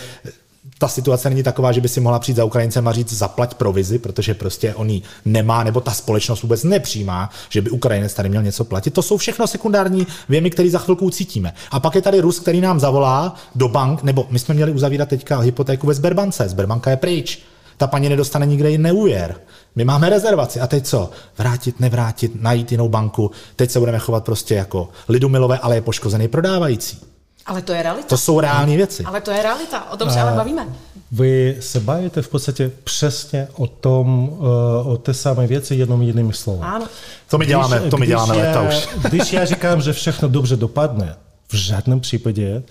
ta situace není taková, že by si mohla přijít za Ukrajincem a říct zaplať provizi, protože prostě on ji nemá, nebo ta společnost vůbec nepřijímá, že by Ukrajinec tady měl něco platit. To jsou všechno sekundární věmy, které za chvilku cítíme. A pak je tady Rus, který nám zavolá do bank, nebo my jsme měli uzavírat teďka hypotéku ve Sberbance. Sberbanka je pryč. Ta paní nedostane nikde jiný úvěr. My máme rezervaci. A teď co? Vrátit, nevrátit, najít jinou banku. Teď se budeme chovat prostě jako lidumilové, ale je poškozený prodávající. Ale to je realita. To jsou reální věci. Ale to je realita, o tom se ale bavíme. Vy se bavíte v podstatě přesně o tom, eh, o té samé věci, jenom jinými slovy. Ano. To my děláme, když, to my děláme leta už. Když já říkám, že všechno dobře dopadne, v žádném případě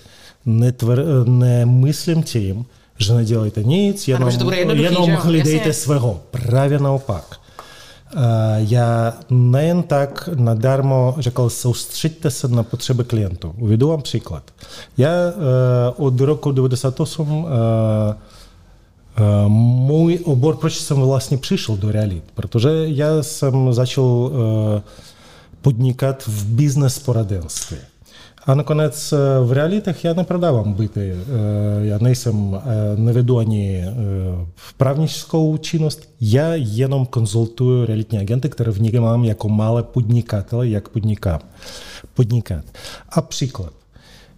netvr, nemyslím tím, že nedělejte nic, jenom, ano, jenom hledejte svého. Právě naopak. Já nejen tak nadarmo řekl, soustřeďte se na potřeby klientů. Uvedu vám příklad. Já od roku 98 můj obor, proč jsem vlastně přišel do realit? Protože já jsem začal podnikat v business poradenství. A nakonec v realitách já neprodávám byty. Já nejsem, nevedu ani právnickou činnost. Já jenom konzultuju realitní agenty, které vnímám jako malé podnikatele, jak podnikám. Podnikat. A příklad.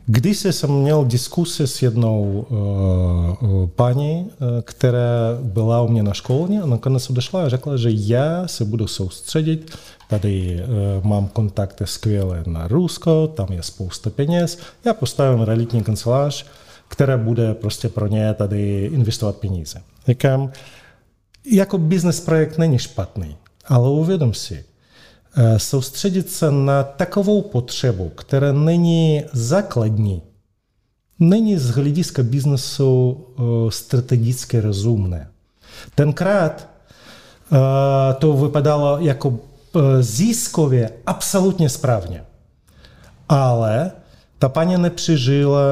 Když jsem měl diskusi s jednou uh, paní, která byla u mě na školně a nakonec odešla a řekla, že já se budu soustředit Tady uh, mám kontakty skvělé na Rusko, tam je spousta peněz. Já postavím realitní kancelář, která bude prostě pro ně tady investovat peníze. Říkám, jako business projekt není špatný, ale uvědom si, uh, soustředit se na takovou potřebu, která není základní, není z hlediska biznesu uh, strategicky rozumné. Tenkrát to vypadalo jako ziskově absolutně správně. Ale ta paní nepřežila,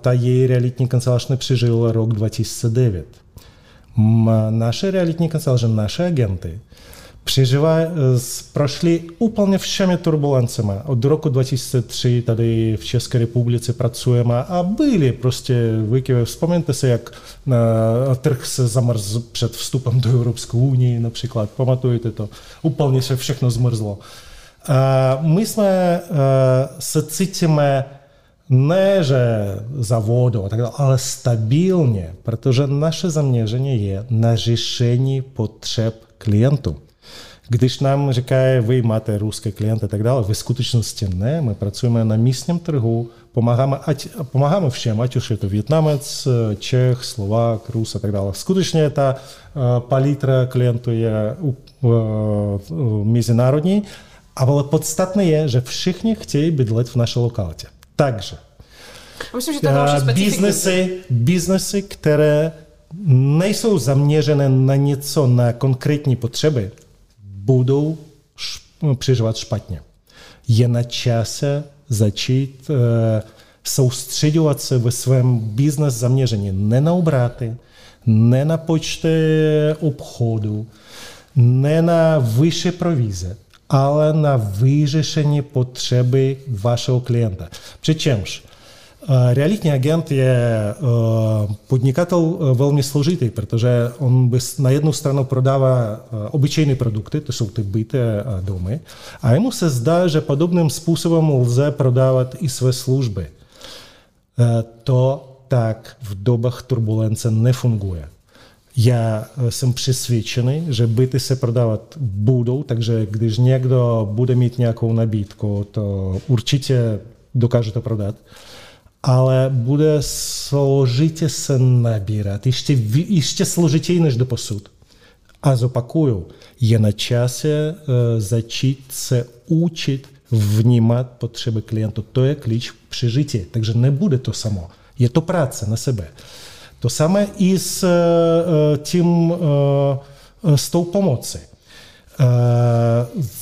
ta její realitní kancelář nepřežila rok 2009. Naše realitní kanceláře, naše agenty přežívají, prošli úplně všemi turbulencemi. Od roku 2003 tady v České republice pracujeme a byli prostě výkyvy. Vzpomeňte si, jak trh se zamrz před vstupem do Evropské unie například. Pamatujete to? Úplně se všechno zmrzlo. My jsme se cítíme ne, že za vodu, ale stabilně, protože naše zaměření je na řešení potřeb klientů. Když nám říkají, vy máte ruské klienty a tak dále, ve skutečnosti ne, my pracujeme na místním trhu, pomáháme, ať, pomáháme všem, ať už je to Větnamec, Čech, Slovák, Rus a tak dále. Skutečně ta palitra klientů je mezinárodní, ale podstatné je, že všichni chtějí bydlet v naší lokalitě. Takže Myslím, že to je biznesy, biznesy, které nejsou zaměřené na něco, na konkrétní potřeby, budou přežívat špatně. Je na čase začít soustředovat se ve svém business zaměření ne na obraty, ne na počty obchodu, ne na vyšší provize, ale na vyřešení potřeby vašeho klienta. Přičemž Realitní agent je podnikatel velmi složitý, protože on na jednu stranu prodává obyčejné produkty, to jsou ty byty a domy, a jemu se zdá, že podobným způsobem lze prodávat i své služby. To tak v dobách turbulence nefunguje. Já jsem přesvědčený, že byty se prodávat budou, takže když někdo bude mít nějakou nabídku, to určitě dokáže to prodat ale bude složitě se nabírat, ještě, ještě složitěji než do posud. A zopakuju, je na čase začít se učit vnímat potřeby klientů. To je klíč přežití. Takže nebude to samo. Je to práce na sebe. To samé i s tím, s tou pomocí.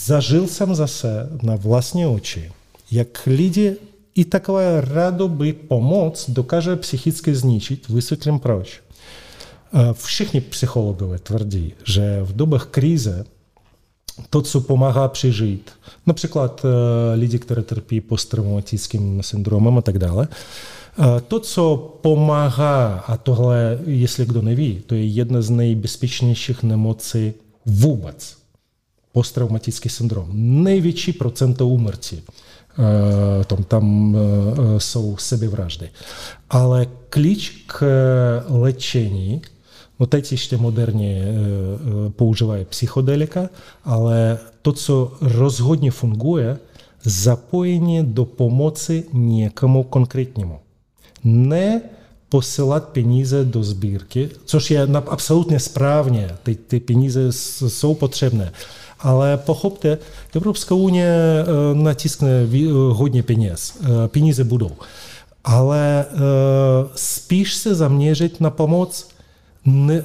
Zažil jsem zase na vlastní oči, jak lidi i takové radoby pomoc dokáže psychicky zničit. Vysvětlím proč. Všichni psychologové tvrdí, že v dobách krize to, co pomáhá přežít, například lidi, kteří trpí posttraumatickým syndromem a tak dále, to, co pomáhá, a tohle, jestli kdo neví, to je jedna z nejbezpečnějších nemocí vůbec. Posttraumatický syndrom. Největší procento úmrtí. Tam, tam jsou sebevraždy. Ale klíč k léčení No teď ještě moderně používají psychodelika, ale to, co rozhodně funguje, zapojení do pomoci někomu konkrétnímu. Ne posílat peníze do sbírky, což je absolutně správně, ty, ty peníze jsou potřebné. Ale pochopte, Evropská unie natiskne hodně peněz, peníze budou. Ale spíš se zaměřit na pomoc ne,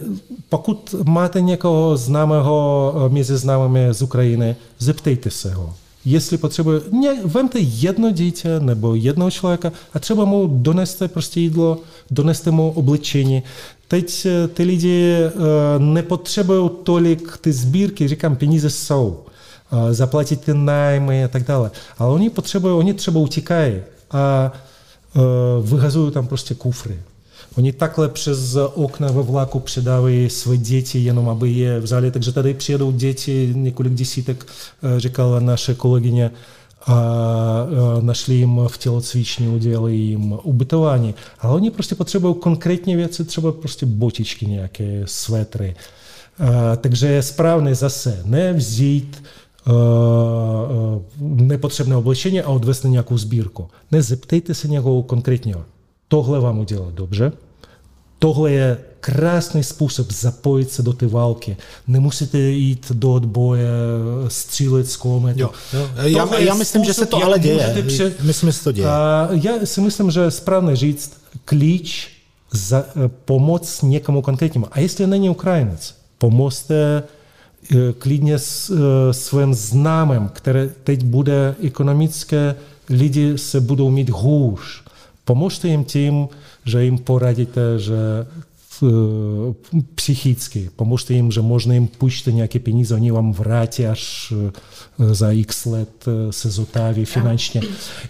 pokud máte někoho známého mezi známými z Ukrajiny, zeptejte se ho. Jestli potřebuje, ne, vemte jedno dítě nebo jednoho člověka a třeba mu doneste prostě jídlo, doneste mu oblečení. Teď ty lidi nepotřebují tolik ty sbírky, říkám, peníze jsou, zaplatit ty nájmy a tak dále. Ale oni potřebují, oni třeba utíkají a vyhazují tam prostě kufry. Oni takhle přes okna ve vlaku předávají své děti, jenom aby je vzali. Takže tady přijedou děti, několik desítek, říkala naše kolegyně, našli jim v tělocvični, udělali jim ubytování. Ale oni prostě potřebují konkrétní věci, třeba prostě botičky nějaké, svetry. Takže je správné zase nevzít nepotřebné oblečení a odvést na nějakou sbírku. Ne, zeptejte se někoho konkrétního tohle vám udělá dobře, tohle je krásný způsob zapojit se do té války. Nemusíte jít do odboje, střílet z kulometu. Jo, jo. Já, já myslím, že se to ale děje. Pře... Myslím, že se to děje. A já si myslím, že je správné říct klíč za pomoc někomu konkrétnímu. A jestli není Ukrajinec, pomozte klidně s, svým známým, které teď bude ekonomické, lidi se budou mít hůř Pomožte jim tím, že jim poradíte, že psychicky. Pomožte jim, že možná jim půjčte nějaké peníze, oni vám vrátí až za x let se zotaví finančně.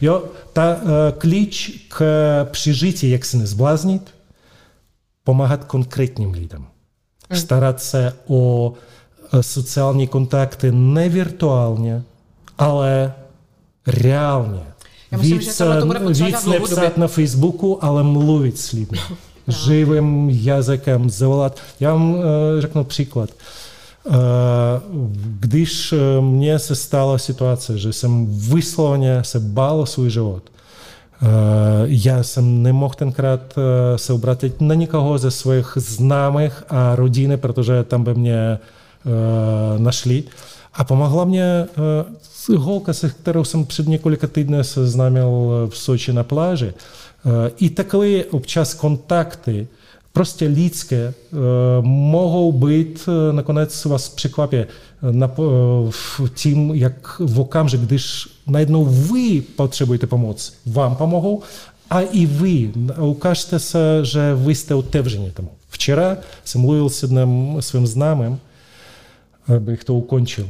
Jo, ta klíč k přežití, jak se nezbláznit, pomáhat konkrétním lidem. Starat se o sociální kontakty ne virtuálně, ale reálně já myslím, víc, že to bude víc nepsat na Facebooku, ale mluvit s lidmi. Živým jazykem zavolat. Já vám řeknu příklad. Když mně se stala situace, že jsem vysloveně se bál o svůj život, já jsem nemohl tenkrát se obrátit na nikoho ze svých známých a rodiny, protože tam by mě našli. A pomohla mě holka, se kterou jsem před několika týdny seznámil v Soči na pláži. I takové občas kontakty, prostě lidské, mohou být, nakonec vás překvapí v tím, jak v okamžik, když najednou vy potřebujete pomoc, vám pomohou, a i vy ukážete se, že vy jste otevření tomu. Včera jsem mluvil s jedním svým známým, abych to ukončil.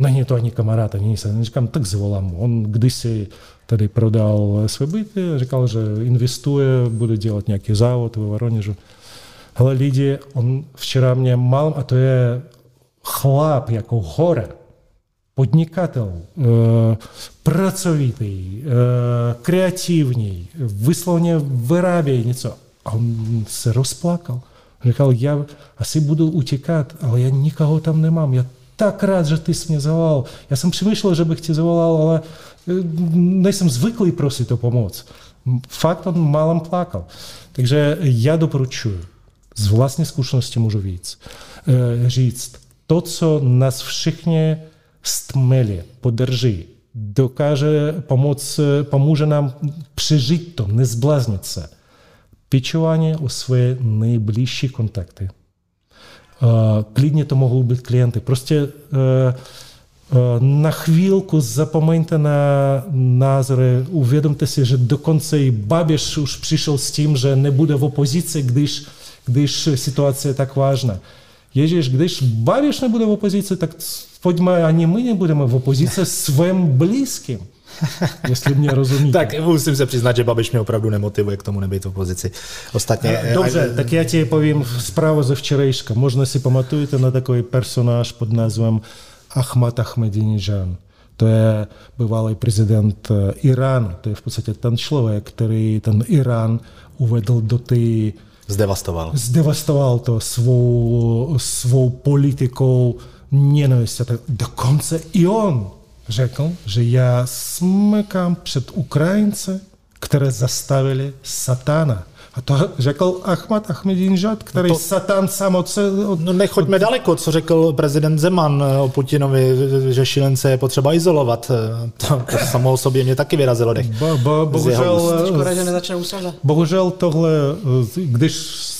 klientovi. Není to ani kamarád, ani nic. Říkám, tak zavolám. On kdysi tady prodal své byty, říkal, že investuje, bude dělat nějaký závod ve Voroněžu. Ale lidi, on včera mě mal, a to je chlap jako hora, podnikatel, pracovitý, kreativní, vyslovně vyrábějí něco. A on se rozplakal. Říkal, já asi budu utíkat, ale já nikoho tam nemám. Já tak rád, že ty jsi mě zavolal. Já jsem přemýšlel, že bych ti zavolal, ale nejsem zvyklý prosit o pomoc. Fakt on málem plakal. Takže já doporučuji, z vlastní zkušenosti můžu víc, říct, to, co nás všichni stmeli, podrží, dokáže pomoct, pomůže nám přežít to, nezbláznit se. Pečování o svoje nejbližší kontakty. Klidně to mohou být klienty. Prostě na chvílku zapomeňte na názory, uvědomte si, že dokonce i Babiš už přišel s tím, že nebude v opozici, když, když situace je tak vážná. Ježíš, když Babiš nebude v opozici, tak pojďme ani my nebudeme v opozici svým blízkým. Jestli mě rozumíte. tak musím se přiznat, že Babiš mě opravdu nemotivuje k tomu nebejt v opozici. Ostatně... Dobře, a... tak já ti povím zprávu ze včerejška. Možná si pamatujete na takový personáž pod názvem Ahmad Ahmadinejad. To je bývalý prezident Iránu. To je v podstatě ten člověk, který ten Irán uvedl do té Zdevastoval. Zdevastoval to svou, svou politikou nenavisti. Dokonce i on řekl, že já smekám před Ukrajince, které zastavili satana. A to řekl Ahmad Ahmadinejad, který no to, Satan sám od se... Od, no nechoďme od... daleko, co řekl prezident Zeman o Putinovi, že šílence je potřeba izolovat. To, to samo o sobě mě taky vyrazilo dech. Bo, bo, bohužel, Škoda, že nezačne Bohužel tohle, když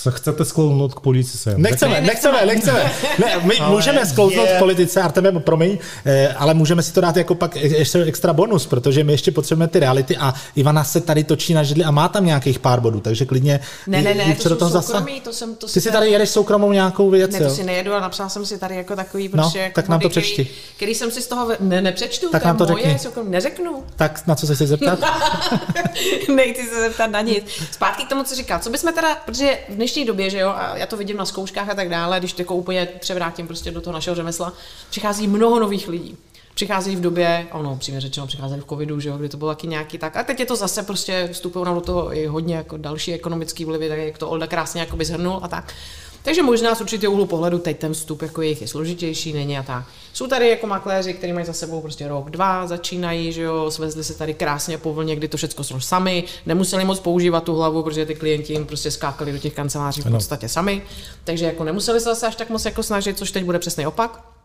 se chcete sklouznout k politice. Nechceme, ne, nechceme, nechceme. Ne, my ale můžeme sklouznout je... k politice, Arteme, promiň, eh, ale můžeme si to dát jako pak ještě extra bonus, protože my ještě potřebujeme ty reality a Ivana se tady točí na židli a má tam nějakých pár bodů, takže klidně ne, ne, ne, to do toho soukromí, to jsem, to Ty si tady jedeš soukromou nějakou věc, Ne, to si nejedu a napsal jsem si tady jako takový prostě no, tak nám to přečti. Který, který, jsem si z toho, ne, nepřečtu, tak to nám to moje, řekni. Soukromí, neřeknu. Tak na co se chci zeptat? Nechci se zeptat na nic. Zpátky k tomu, co říkal. Co bychom teda, protože v dnešní době, že jo, a já to vidím na zkouškách a tak dále, když jako úplně převrátím prostě do toho našeho řemesla, přichází mnoho nových lidí přichází v době, ono přímě řečeno, přicházeli v covidu, že jo, kdy to bylo taky nějaký tak. A teď je to zase prostě vstupují do toho i hodně jako další ekonomický vlivy, tak jak to Olda krásně jako by zhrnul a tak. Takže možná z určitého úhlu pohledu teď ten vstup jako jejich je složitější, není a tak. Jsou tady jako makléři, kteří mají za sebou prostě rok, dva, začínají, že jo, svezli se tady krásně po vlně, kdy to všechno šlo sami, nemuseli moc používat tu hlavu, protože ty klienti jim prostě skákali do těch kanceláří v podstatě sami, takže jako nemuseli se zase až tak moc jako snažit, což teď bude přesný opak.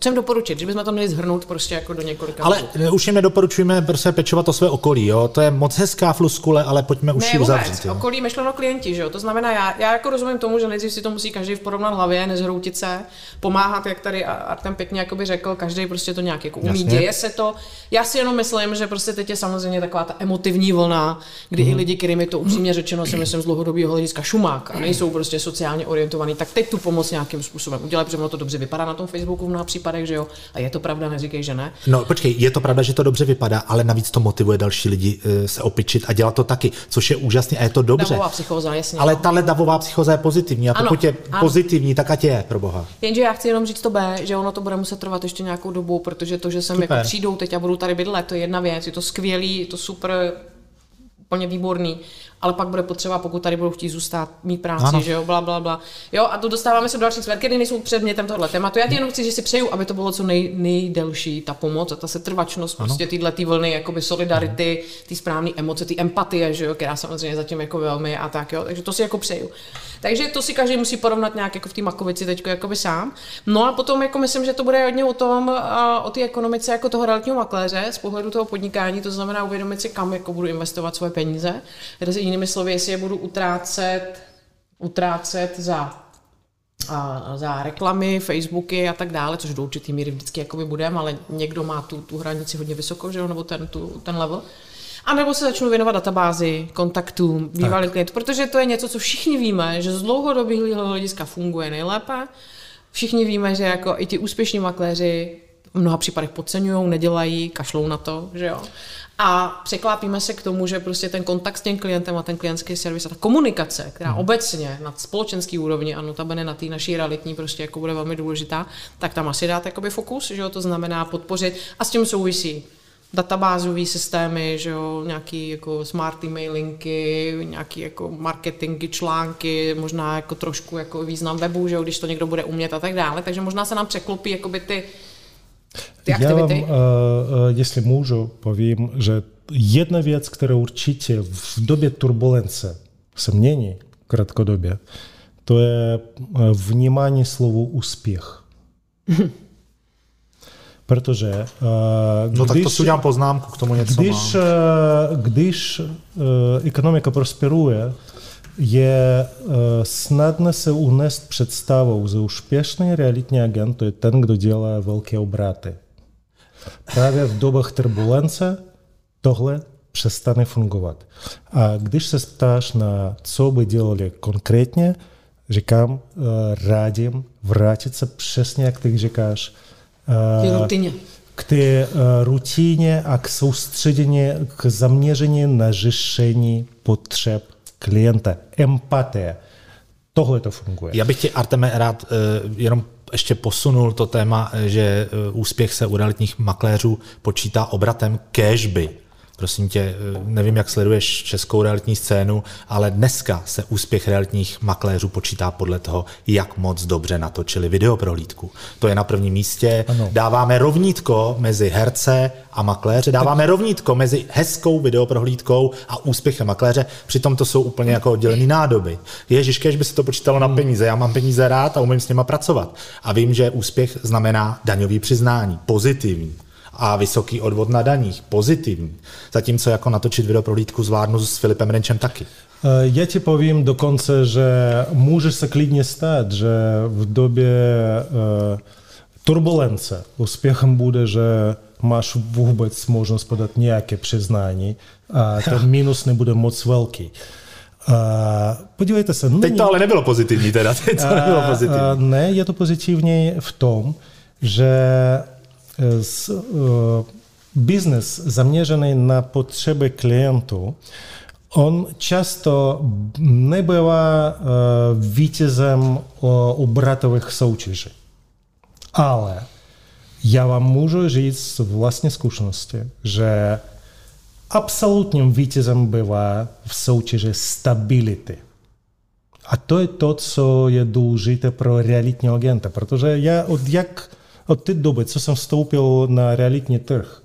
Co jim doporučit, že bychom to měli zhrnout prostě jako do několika Ale minut. už jim nedoporučujeme prostě pečovat o své okolí, jo? To je moc hezká fluskule, ale pojďme už ji uzavřít. Jo? okolí myšleno klienti, že jo? To znamená, já, já jako rozumím tomu, že nejdřív si to musí každý v porovnat hlavě, nezhroutit se, pomáhat, jak tady Artem pěkně jakoby řekl, každý prostě to nějak jako umí, Jasně. děje se to. Já si jenom myslím, že prostě teď je samozřejmě taková ta emotivní vlna, kdy mm. i mhm. lidi, kterými to upřímně řečeno si myslím z dlouhodobého hlediska šumák a nejsou prostě sociálně orientovaní, tak teď tu pomoc nějakým způsobem udělat, protože ono to dobře vypadá na tom Facebooku v mnoha případech, že jo. A je to pravda, neříkej, že ne. No počkej, je to pravda, že to dobře vypadá, ale navíc to motivuje další lidi uh, se opičit a dělat to taky, což je úžasné a je to dobře. Davová psychóza, jasně. Ale no. tahle davová psychóza je pozitivní a ano, pokud je ano. pozitivní, tak ať je, pro boha. Jenže já chci jenom říct to B, že ono to bude muset trvat ještě nějakou dobu, protože to, že sem jako přijdou teď a budou tady bydlet, to je jedna věc, je to skvělý, je to super, úplně výborný, ale pak bude potřeba, pokud tady budou chtít zůstat, mít práci, ano. že jo, bla, bla, bla. Jo, a to dostáváme se do dalších sfér, které nejsou předmětem tohle tématu. Já ti jenom chci, že si přeju, aby to bylo co nej, nejdelší, ta pomoc a ta setrvačnost, ano. prostě tyhle ty vlny, jakoby solidarity, ty správné emoce, ty empatie, že jo, která samozřejmě zatím jako velmi a tak, jo, takže to si jako přeju. Takže to si každý musí porovnat nějak jako v té makovici teď by sám. No a potom jako myslím, že to bude hodně o tom, o té ekonomice jako toho realitního makléře z pohledu toho podnikání, to znamená uvědomit si, kam jako budu investovat svoje peníze. Tedy jinými slovy, jestli je budu utrácet, utrácet za a za reklamy, Facebooky a tak dále, což do určitý míry vždycky jakoby budeme, ale někdo má tu, tu hranici hodně vysokou, že jo, nebo ten, tu, ten level. A nebo se začnu věnovat databázi, kontaktům, bývalým klientům, protože to je něco, co všichni víme, že z dlouhodobého hlediska funguje nejlépe. Všichni víme, že jako i ti úspěšní makléři v mnoha případech podceňují, nedělají, kašlou na to, že jo. A překlápíme se k tomu, že prostě ten kontakt s tím klientem a ten klientský servis a ta komunikace, která hmm. obecně na společenský úrovni a notabene na té naší realitní prostě jako bude velmi důležitá, tak tam asi dát jakoby fokus, že jo, to znamená podpořit a s tím souvisí databázové systémy, že jo, nějaký jako smart emailinky, nějaký jako marketingy, články, možná jako trošku jako význam webu, že jo, když to někdo bude umět a tak dále. Takže možná se nám překlopí jakoby ty, ty aktivity. Já vám, uh, uh, jestli můžu, povím, že jedna věc, která určitě v době turbulence se mění krátkodobě, to je vnímání slovu úspěch. Protože uh, No tak to si udělám poznámku k tomu něco když, mám. Uh, když uh, ekonomika prosperuje, je uh, snadné se unést představou, že úspěšný realitní agent to je ten, kdo dělá velké obraty. Právě v dobách turbulence tohle přestane fungovat. A když se ptáš na co by dělali konkrétně, říkám, uh, rádím vrátit se přesně, jak ty říkáš, k rutině. K té rutině a k soustředění, k zaměření na řešení potřeb klienta. Empatie. Tohle to funguje. Já bych ti, Arteme, rád uh, jenom ještě posunul to téma, že úspěch se u realitních makléřů počítá obratem cashby. Prosím tě, nevím, jak sleduješ českou realitní scénu, ale dneska se úspěch realitních makléřů počítá podle toho, jak moc dobře natočili videoprohlídku. To je na prvním místě. Ano. Dáváme rovnítko mezi herce a makléře, dáváme tak. rovnítko mezi hezkou videoprohlídkou a úspěchem makléře, přitom to jsou úplně jako oddělené nádoby. Ježíš, kež by se to počítalo na hmm. peníze, já mám peníze rád a umím s nima pracovat. A vím, že úspěch znamená daňový přiznání, pozitivní a vysoký odvod na daních, pozitivní. Zatímco jako natočit videoprohlídku zvládnu s Filipem Renčem taky. E, já ti povím dokonce, že může se klidně stát, že v době e, turbulence úspěchem bude, že máš vůbec možnost podat nějaké přiznání a ten minus nebude moc velký. Uh, podívejte se. No, Teď to ale nebylo pozitivní teda. Teď to nebylo pozitivní. Ne, je to pozitivní v tom, že biznes zaměřený na potřeby klientů, on často nebyvá vítězem obratových soutěží. Ale já vám můžu říct z vlastní zkušenosti, že absolutním vítězem bývá v soutěži stability. A to je to, co je důležité pro realitního agenta, protože já od jak od té doby, co jsem vstoupil na realitní trh,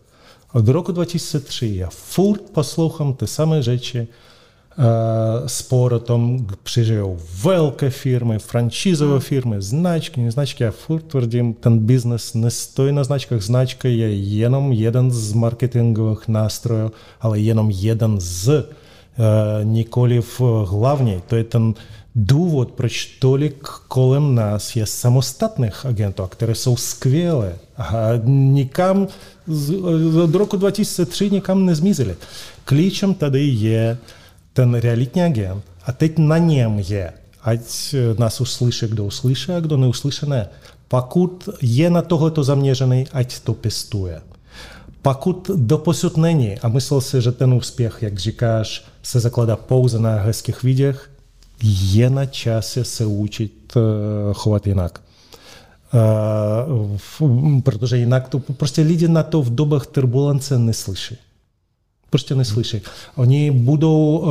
od roku 2003 já furt poslouchám ty samé řeči, spor o tom, přižijou velké firmy, franšízové firmy, značky, neznačky. Já furt tvrdím, ten biznes nestojí na značkách. Značka je jenom jeden z marketingových nástrojů, ale jenom jeden z, nikoliv hlavní. To je ten důvod, proč tolik kolem nás je samostatných agentů, které jsou skvělé a nikam od roku 2003 nikam nezmizely. Klíčem tady je ten realitní agent a teď na něm je, ať nás uslyší, kdo uslyší a kdo neuslyší, ne. Pokud je na tohleto zaměřený, ať to pěstuje. Pokud doposud není a myslel si, že ten úspěch, jak říkáš, se zakládá pouze na hezkých videích, je na čase se učit chovat jinak. Protože jinak to prostě lidi na to v dobách turbulence neslyší. Prostě neslyší. Oni budou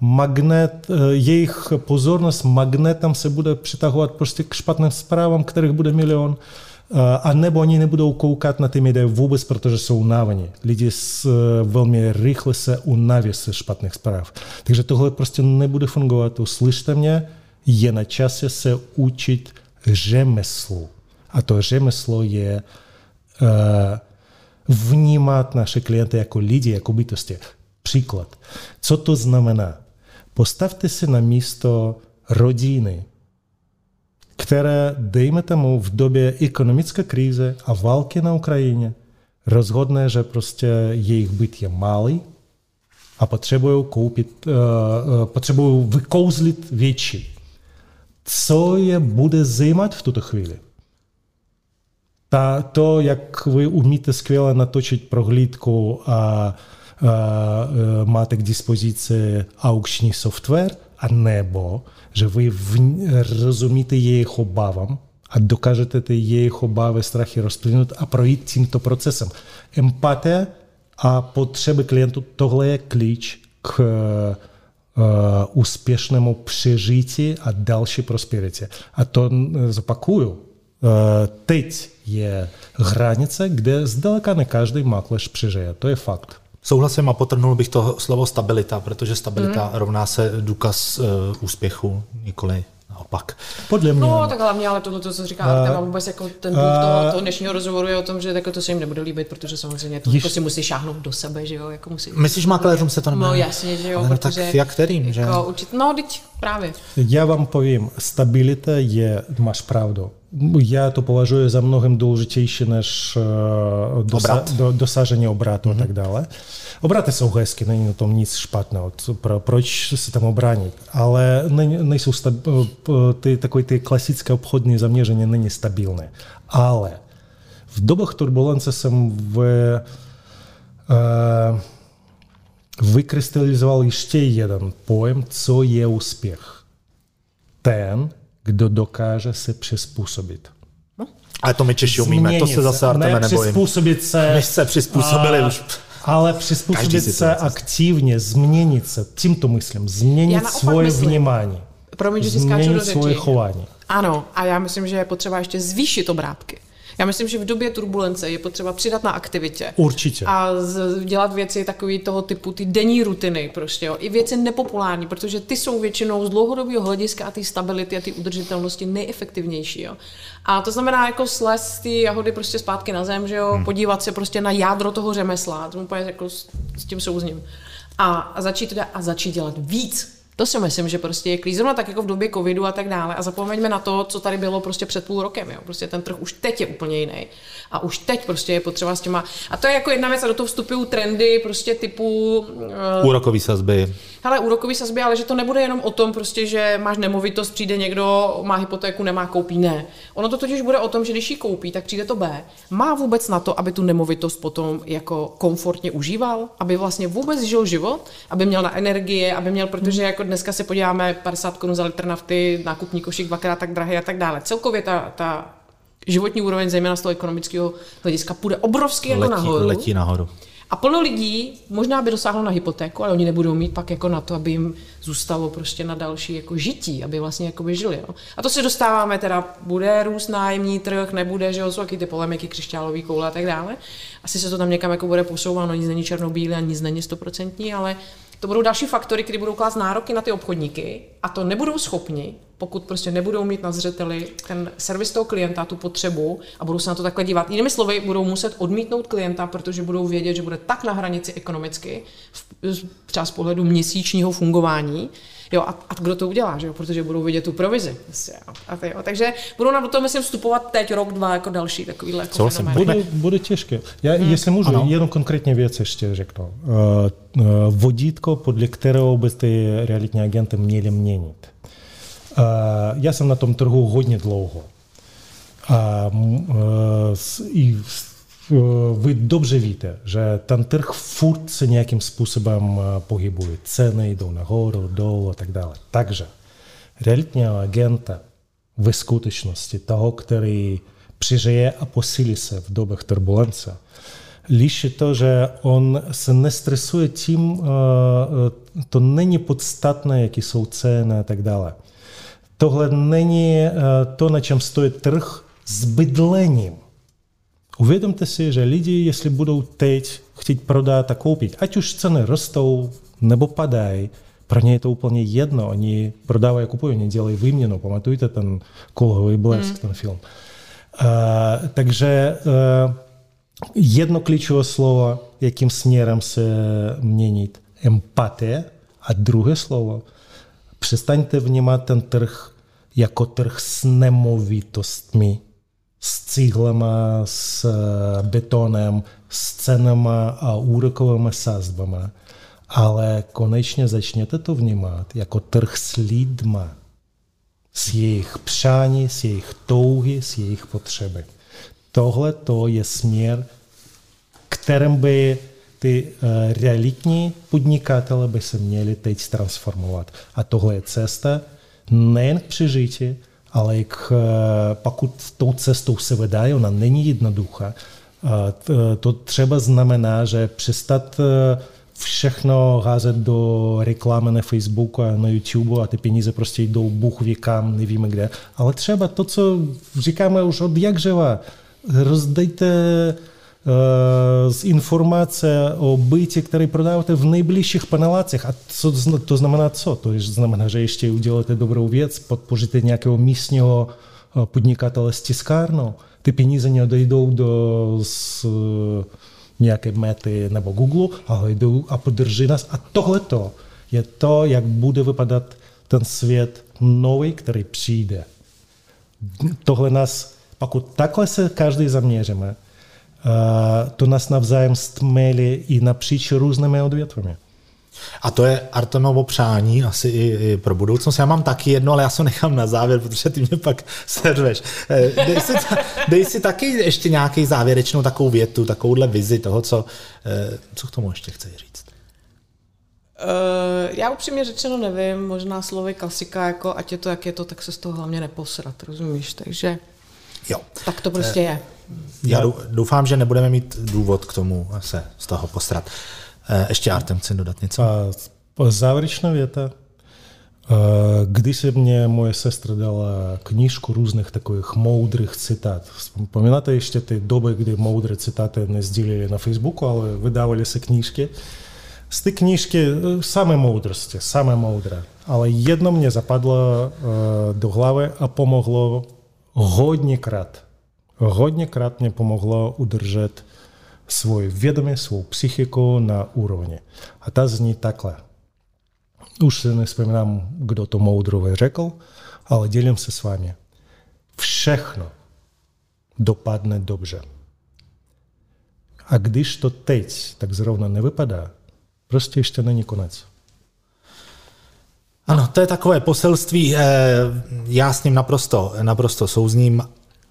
magnet, jejich pozornost magnetem se bude přitahovat prostě k špatným zprávám, kterých bude milion. A nebo oni nebudou koukat na ty média vůbec, protože jsou unavení. Lidi s, velmi rychle se unaví ze špatných zpráv. Takže tohle prostě nebude fungovat. Uslyšte mě, je na čase se učit řemeslu. A to řemeslo je uh, vnímat naše klienty jako lidi, jako bytosti. Příklad. Co to znamená? Postavte si na místo rodiny, které, dejme tomu, v době ekonomické krize a války na Ukrajině rozhodne, že prostě jejich byt je malý a potřebují koupit, uh, potřebují vykouzlit větší. Co je bude zajímat v tuto chvíli? Та то, як ви вмієте сквіло наточити проглядку, а, а, а мати к диспозиції аукчний софтвер, а небо, ви wy rozumiecie їх обавам, а докажете її обави, страхи розплинути, а пройти цим-то процесом. Емпатія, а потреби клієнту – то є ключ к успішному пережитті, а далі просперіті. А то запакую, Теть є границя, де здалека не кожен маклеш прижиє. То є факт. Souhlasím a potrhnul bych to slovo stabilita, protože stabilita mm. rovná se důkaz uh, úspěchu, nikoli naopak. Podle mě. No, tak hlavně, ale tohle, to, co říká Artem, a vůbec jako ten duch toho, toho, dnešního rozhovoru je o tom, že jako to se jim nebude líbit, protože samozřejmě to jako si musí šáhnout do sebe, že jo, jako musí. Myslíš, makléřům se to nebude? No jasně, že jo, ale no, protože, tak jak kterým, že? Jako, určit, no, teď právě. Já vám povím, stabilita je, máš pravdu, já to považuji za mnohem důležitější než dosa, Obrat. do, dosažení obratu mm-hmm. a tak dále. Obraty jsou hezky, není na tom nic špatného, pro, proč se tam obránit, ale ne, nejsou stab, ty, takové ty klasické obchodní zaměření není stabilné. Ale v dobách turbulence jsem v, uh, vykrystalizoval ještě kdo dokáže se přizpůsobit. No. Ale to my Češi umíme, to se zase Arteme ne, nebojím. Přizpůsobit se. My se přizpůsobili a, už. Ale přizpůsobit se aktivně, změnit se, tímto myslím, změnit svoje myslím. vnímání. Promiň, že si skáču do řeči. svoje chování. Ano, a já myslím, že je potřeba ještě zvýšit obrátky. Já myslím, že v době turbulence je potřeba přidat na aktivitě. Určitě. A dělat věci takový toho typu, ty denní rutiny prostě, jo. I věci nepopulární, protože ty jsou většinou z dlouhodobého hlediska a ty stability a ty udržitelnosti nejefektivnější, jo. A to znamená jako slez ty jahody prostě zpátky na zem, že jo, hmm. podívat se prostě na jádro toho řemesla, to úplně jako s, s tím souzním. A, a začít teda, a začít dělat víc, to si myslím, že prostě je klíč. Zrovna tak jako v době covidu a tak dále. A zapomeňme na to, co tady bylo prostě před půl rokem. Jo. Prostě ten trh už teď je úplně jiný. A už teď prostě je potřeba s těma... A to je jako jedna věc a do toho vstupují trendy prostě typu... Uh, úrokový sazby. Hele, úrokový sazby, ale že to nebude jenom o tom prostě, že máš nemovitost, přijde někdo, má hypotéku, nemá, koupí, ne. Ono to totiž bude o tom, že když ji koupí, tak přijde to B. Má vůbec na to, aby tu nemovitost potom jako komfortně užíval, aby vlastně vůbec žil život, aby měl na energie, aby měl, protože jako dneska se podíváme 50 korun za litr nafty, nákupní košík dvakrát tak drahý a tak dále. Celkově ta, ta životní úroveň, zejména z toho ekonomického hlediska, půjde obrovsky jako letí, nahoru. Letí nahoru. A plno lidí možná by dosáhlo na hypotéku, ale oni nebudou mít pak jako na to, aby jim zůstalo prostě na další jako žití, aby vlastně jako by žili. Jo. A to se dostáváme teda, bude růst nájemní trh, nebude, že jo, jsou taky ty polemiky, křišťálový koule a tak dále. Asi se to tam někam jako bude posouvat, no nic není černobílé a nic není stoprocentní, ale to budou další faktory, které budou klást nároky na ty obchodníky a to nebudou schopni, pokud prostě nebudou mít na zřeteli ten servis toho klienta, tu potřebu a budou se na to takhle dívat. Jinými slovy, budou muset odmítnout klienta, protože budou vědět, že bude tak na hranici ekonomicky, třeba z pohledu měsíčního fungování, Jo, a, a kdo to udělá, že jo? protože budou vidět tu provizi. A ty, jo. Takže budou na to, myslím, vstupovat teď rok, dva jako další takovýhle jako bude, bude těžké. Já, hmm. jestli můžu, ano. jenom konkrétně věc ještě řeknu. Uh, uh, vodítko, podle kterého by ty realitní agenty měli měnit. Uh, já jsem na tom trhu hodně dlouho. A uh, i Ви dobrze wiecie, że ten trh furtcy jakim sposobem eh, pohybuje ceny, idą na górę, dół i tak dalej. Także realitnego agenta w skuteczności, tego, który a posílí se v dobach turbulence, liczy to, že on se nestresuje tím, eh, eh, to není podstatné, jaký jakie są ceny i tak dále. To není to, na čem stojí trh z bydleniem. Uvědomte si, že lidi, jestli budou teď chtít prodat a koupit, ať už ceny rostou nebo padají, pro ně je to úplně jedno. Oni prodávají a kupují, oni dělají výměnu. Pamatujte ten kolhový blesk, mm. ten film. Uh, takže uh, jedno klíčové slovo, jakým směrem se měnit, empatie a druhé slovo, přestaňte vnímat ten trh jako trh s nemovitostmi, s cihlama, s eh, betonem, s cenama a úrokovými sazbami, ale konečně začněte to vnímat jako trh s lidma, s jejich přání, s jejich touhy, s jejich potřeby. tohle to je směr, kterým by ty uh, realitní podnikatele by se měli teď transformovat. A tohle je cesta nejen k přežití, ale i k, uh, pokud tou cestou se vydají, ona není jednoduchá, uh, to třeba znamená, že přestat uh, všechno házet do reklamy na Facebooku a na YouTube a ty peníze prostě jdou Bůh ví kam, nevíme kde. Ale třeba to, co říkáme už od jak živa, rozdejte z informace o bytě, který prodáváte v nejbližších panelácích. A co to znamená co? To znamená, že ještě uděláte dobrou věc, podpoříte nějakého místního podnikatele s tiskárnou. Ty peníze neodejdou do z, nějaké mety nebo Google, ale jdou a podrží nás. A tohleto je to, jak bude vypadat ten svět nový, který přijde. Tohle nás, pokud takhle se každý zaměříme, to nás navzájem stmelí i napříč různými odvětvami. A to je Artonovo přání asi i, i pro budoucnost. Já mám taky jedno, ale já se nechám na závěr, protože ty mě pak serveš. Eh, dej si, dej si taky ještě nějaký závěrečnou takovou větu, takovouhle vizi toho, co, eh, co k tomu ještě chceš říct. Uh, já upřímně řečeno nevím, možná slovy klasika, jako ať je to, jak je to, tak se z toho hlavně neposrat, rozumíš? Takže jo. tak to prostě je. Já doufám, že nebudeme mít důvod k tomu se z toho posrat. Eh, ještě Artem chce dodat něco. A závěrečná věta. Eh, když se mě moje sestra dala knížku různých takových moudrých citát. Vzpomínáte ještě ty doby, kdy moudré citáty nezdílili na Facebooku, ale vydávali se knížky. Z té knížky eh, samé moudrosti, samé moudré. Ale jedno mě zapadlo do hlavy a pomohlo hodněkrát. Hodněkrát mě pomohlo udržet svůj vědomí, svou psychiku na úrovni. A ta zní takhle. Už si nespomínám, kdo to moudrové řekl, ale dělím se s vámi. Všechno dopadne dobře. A když to teď tak zrovna nevypadá, prostě ještě není konec. Ano, to je takové poselství, eh, já s ním naprosto, naprosto souzním,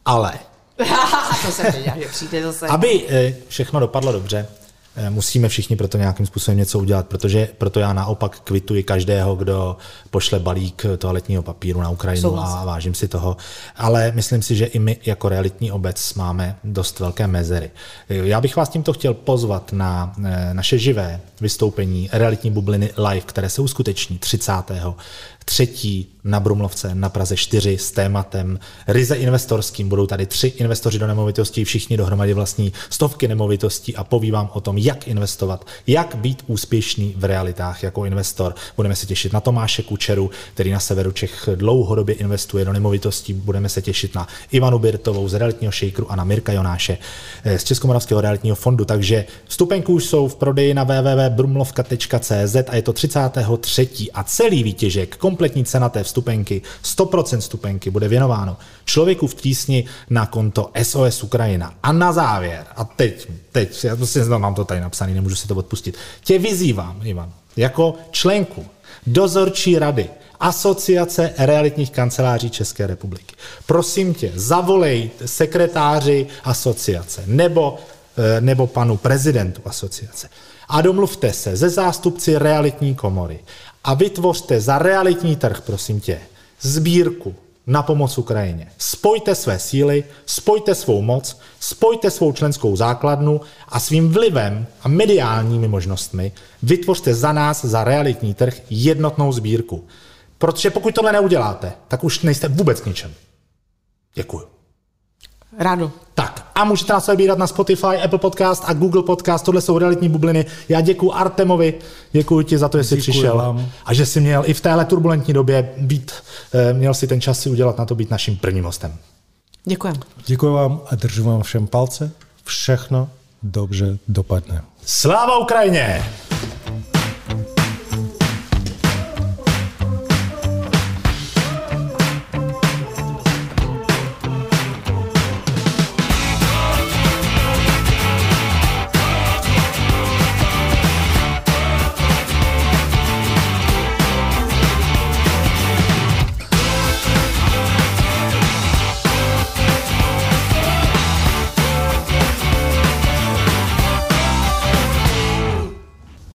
ale to jsem věděla, že přijde zase. Aby eh, všechno dopadlo dobře, eh, musíme všichni proto nějakým způsobem něco udělat, protože proto já naopak kvituji každého, kdo pošle balík toaletního papíru na Ukrajinu Souhlas. a vážím si toho. Ale myslím si, že i my jako realitní obec máme dost velké mezery. Eh, já bych vás tímto chtěl pozvat na naše živé vystoupení realitní bubliny live, které se uskuteční 30 třetí na Brumlovce na Praze 4 s tématem ryze investorským. Budou tady tři investoři do nemovitostí, všichni dohromady vlastní stovky nemovitostí a poví vám o tom, jak investovat, jak být úspěšný v realitách jako investor. Budeme se těšit na Tomáše Kučeru, který na severu Čech dlouhodobě investuje do nemovitostí. Budeme se těšit na Ivanu Birtovou z realitního šejkru a na Mirka Jonáše z Českomoravského realitního fondu. Takže vstupenky už jsou v prodeji na www.brumlovka.cz a je to 33. a celý výtěžek kompletní cena té vstupenky, 100% vstupenky bude věnováno člověku v tísni na konto SOS Ukrajina. A na závěr, a teď, teď, já prostě mám to tady napsaný, nemůžu si to odpustit, tě vyzývám, Ivan, jako členku dozorčí rady Asociace realitních kanceláří České republiky. Prosím tě, zavolej sekretáři asociace nebo, eh, nebo panu prezidentu asociace a domluvte se ze zástupci realitní komory a vytvořte za realitní trh, prosím tě, sbírku na pomoc Ukrajině. Spojte své síly, spojte svou moc, spojte svou členskou základnu a svým vlivem a mediálními možnostmi vytvořte za nás, za realitní trh, jednotnou sbírku. Protože pokud tohle neuděláte, tak už nejste vůbec ničem. Děkuju. Rádo. Tak a můžete nás vybírat na Spotify, Apple Podcast a Google Podcast. Tohle jsou realitní bubliny. Já děkuji Artemovi, děkuji ti za to, že jsi děkuji přišel vám. a že jsi měl i v téhle turbulentní době být, eh, měl si ten čas si udělat na to být naším prvním hostem. Děkujem. Děkuji vám a držím vám všem palce. Všechno dobře dopadne. Sláva Ukrajině!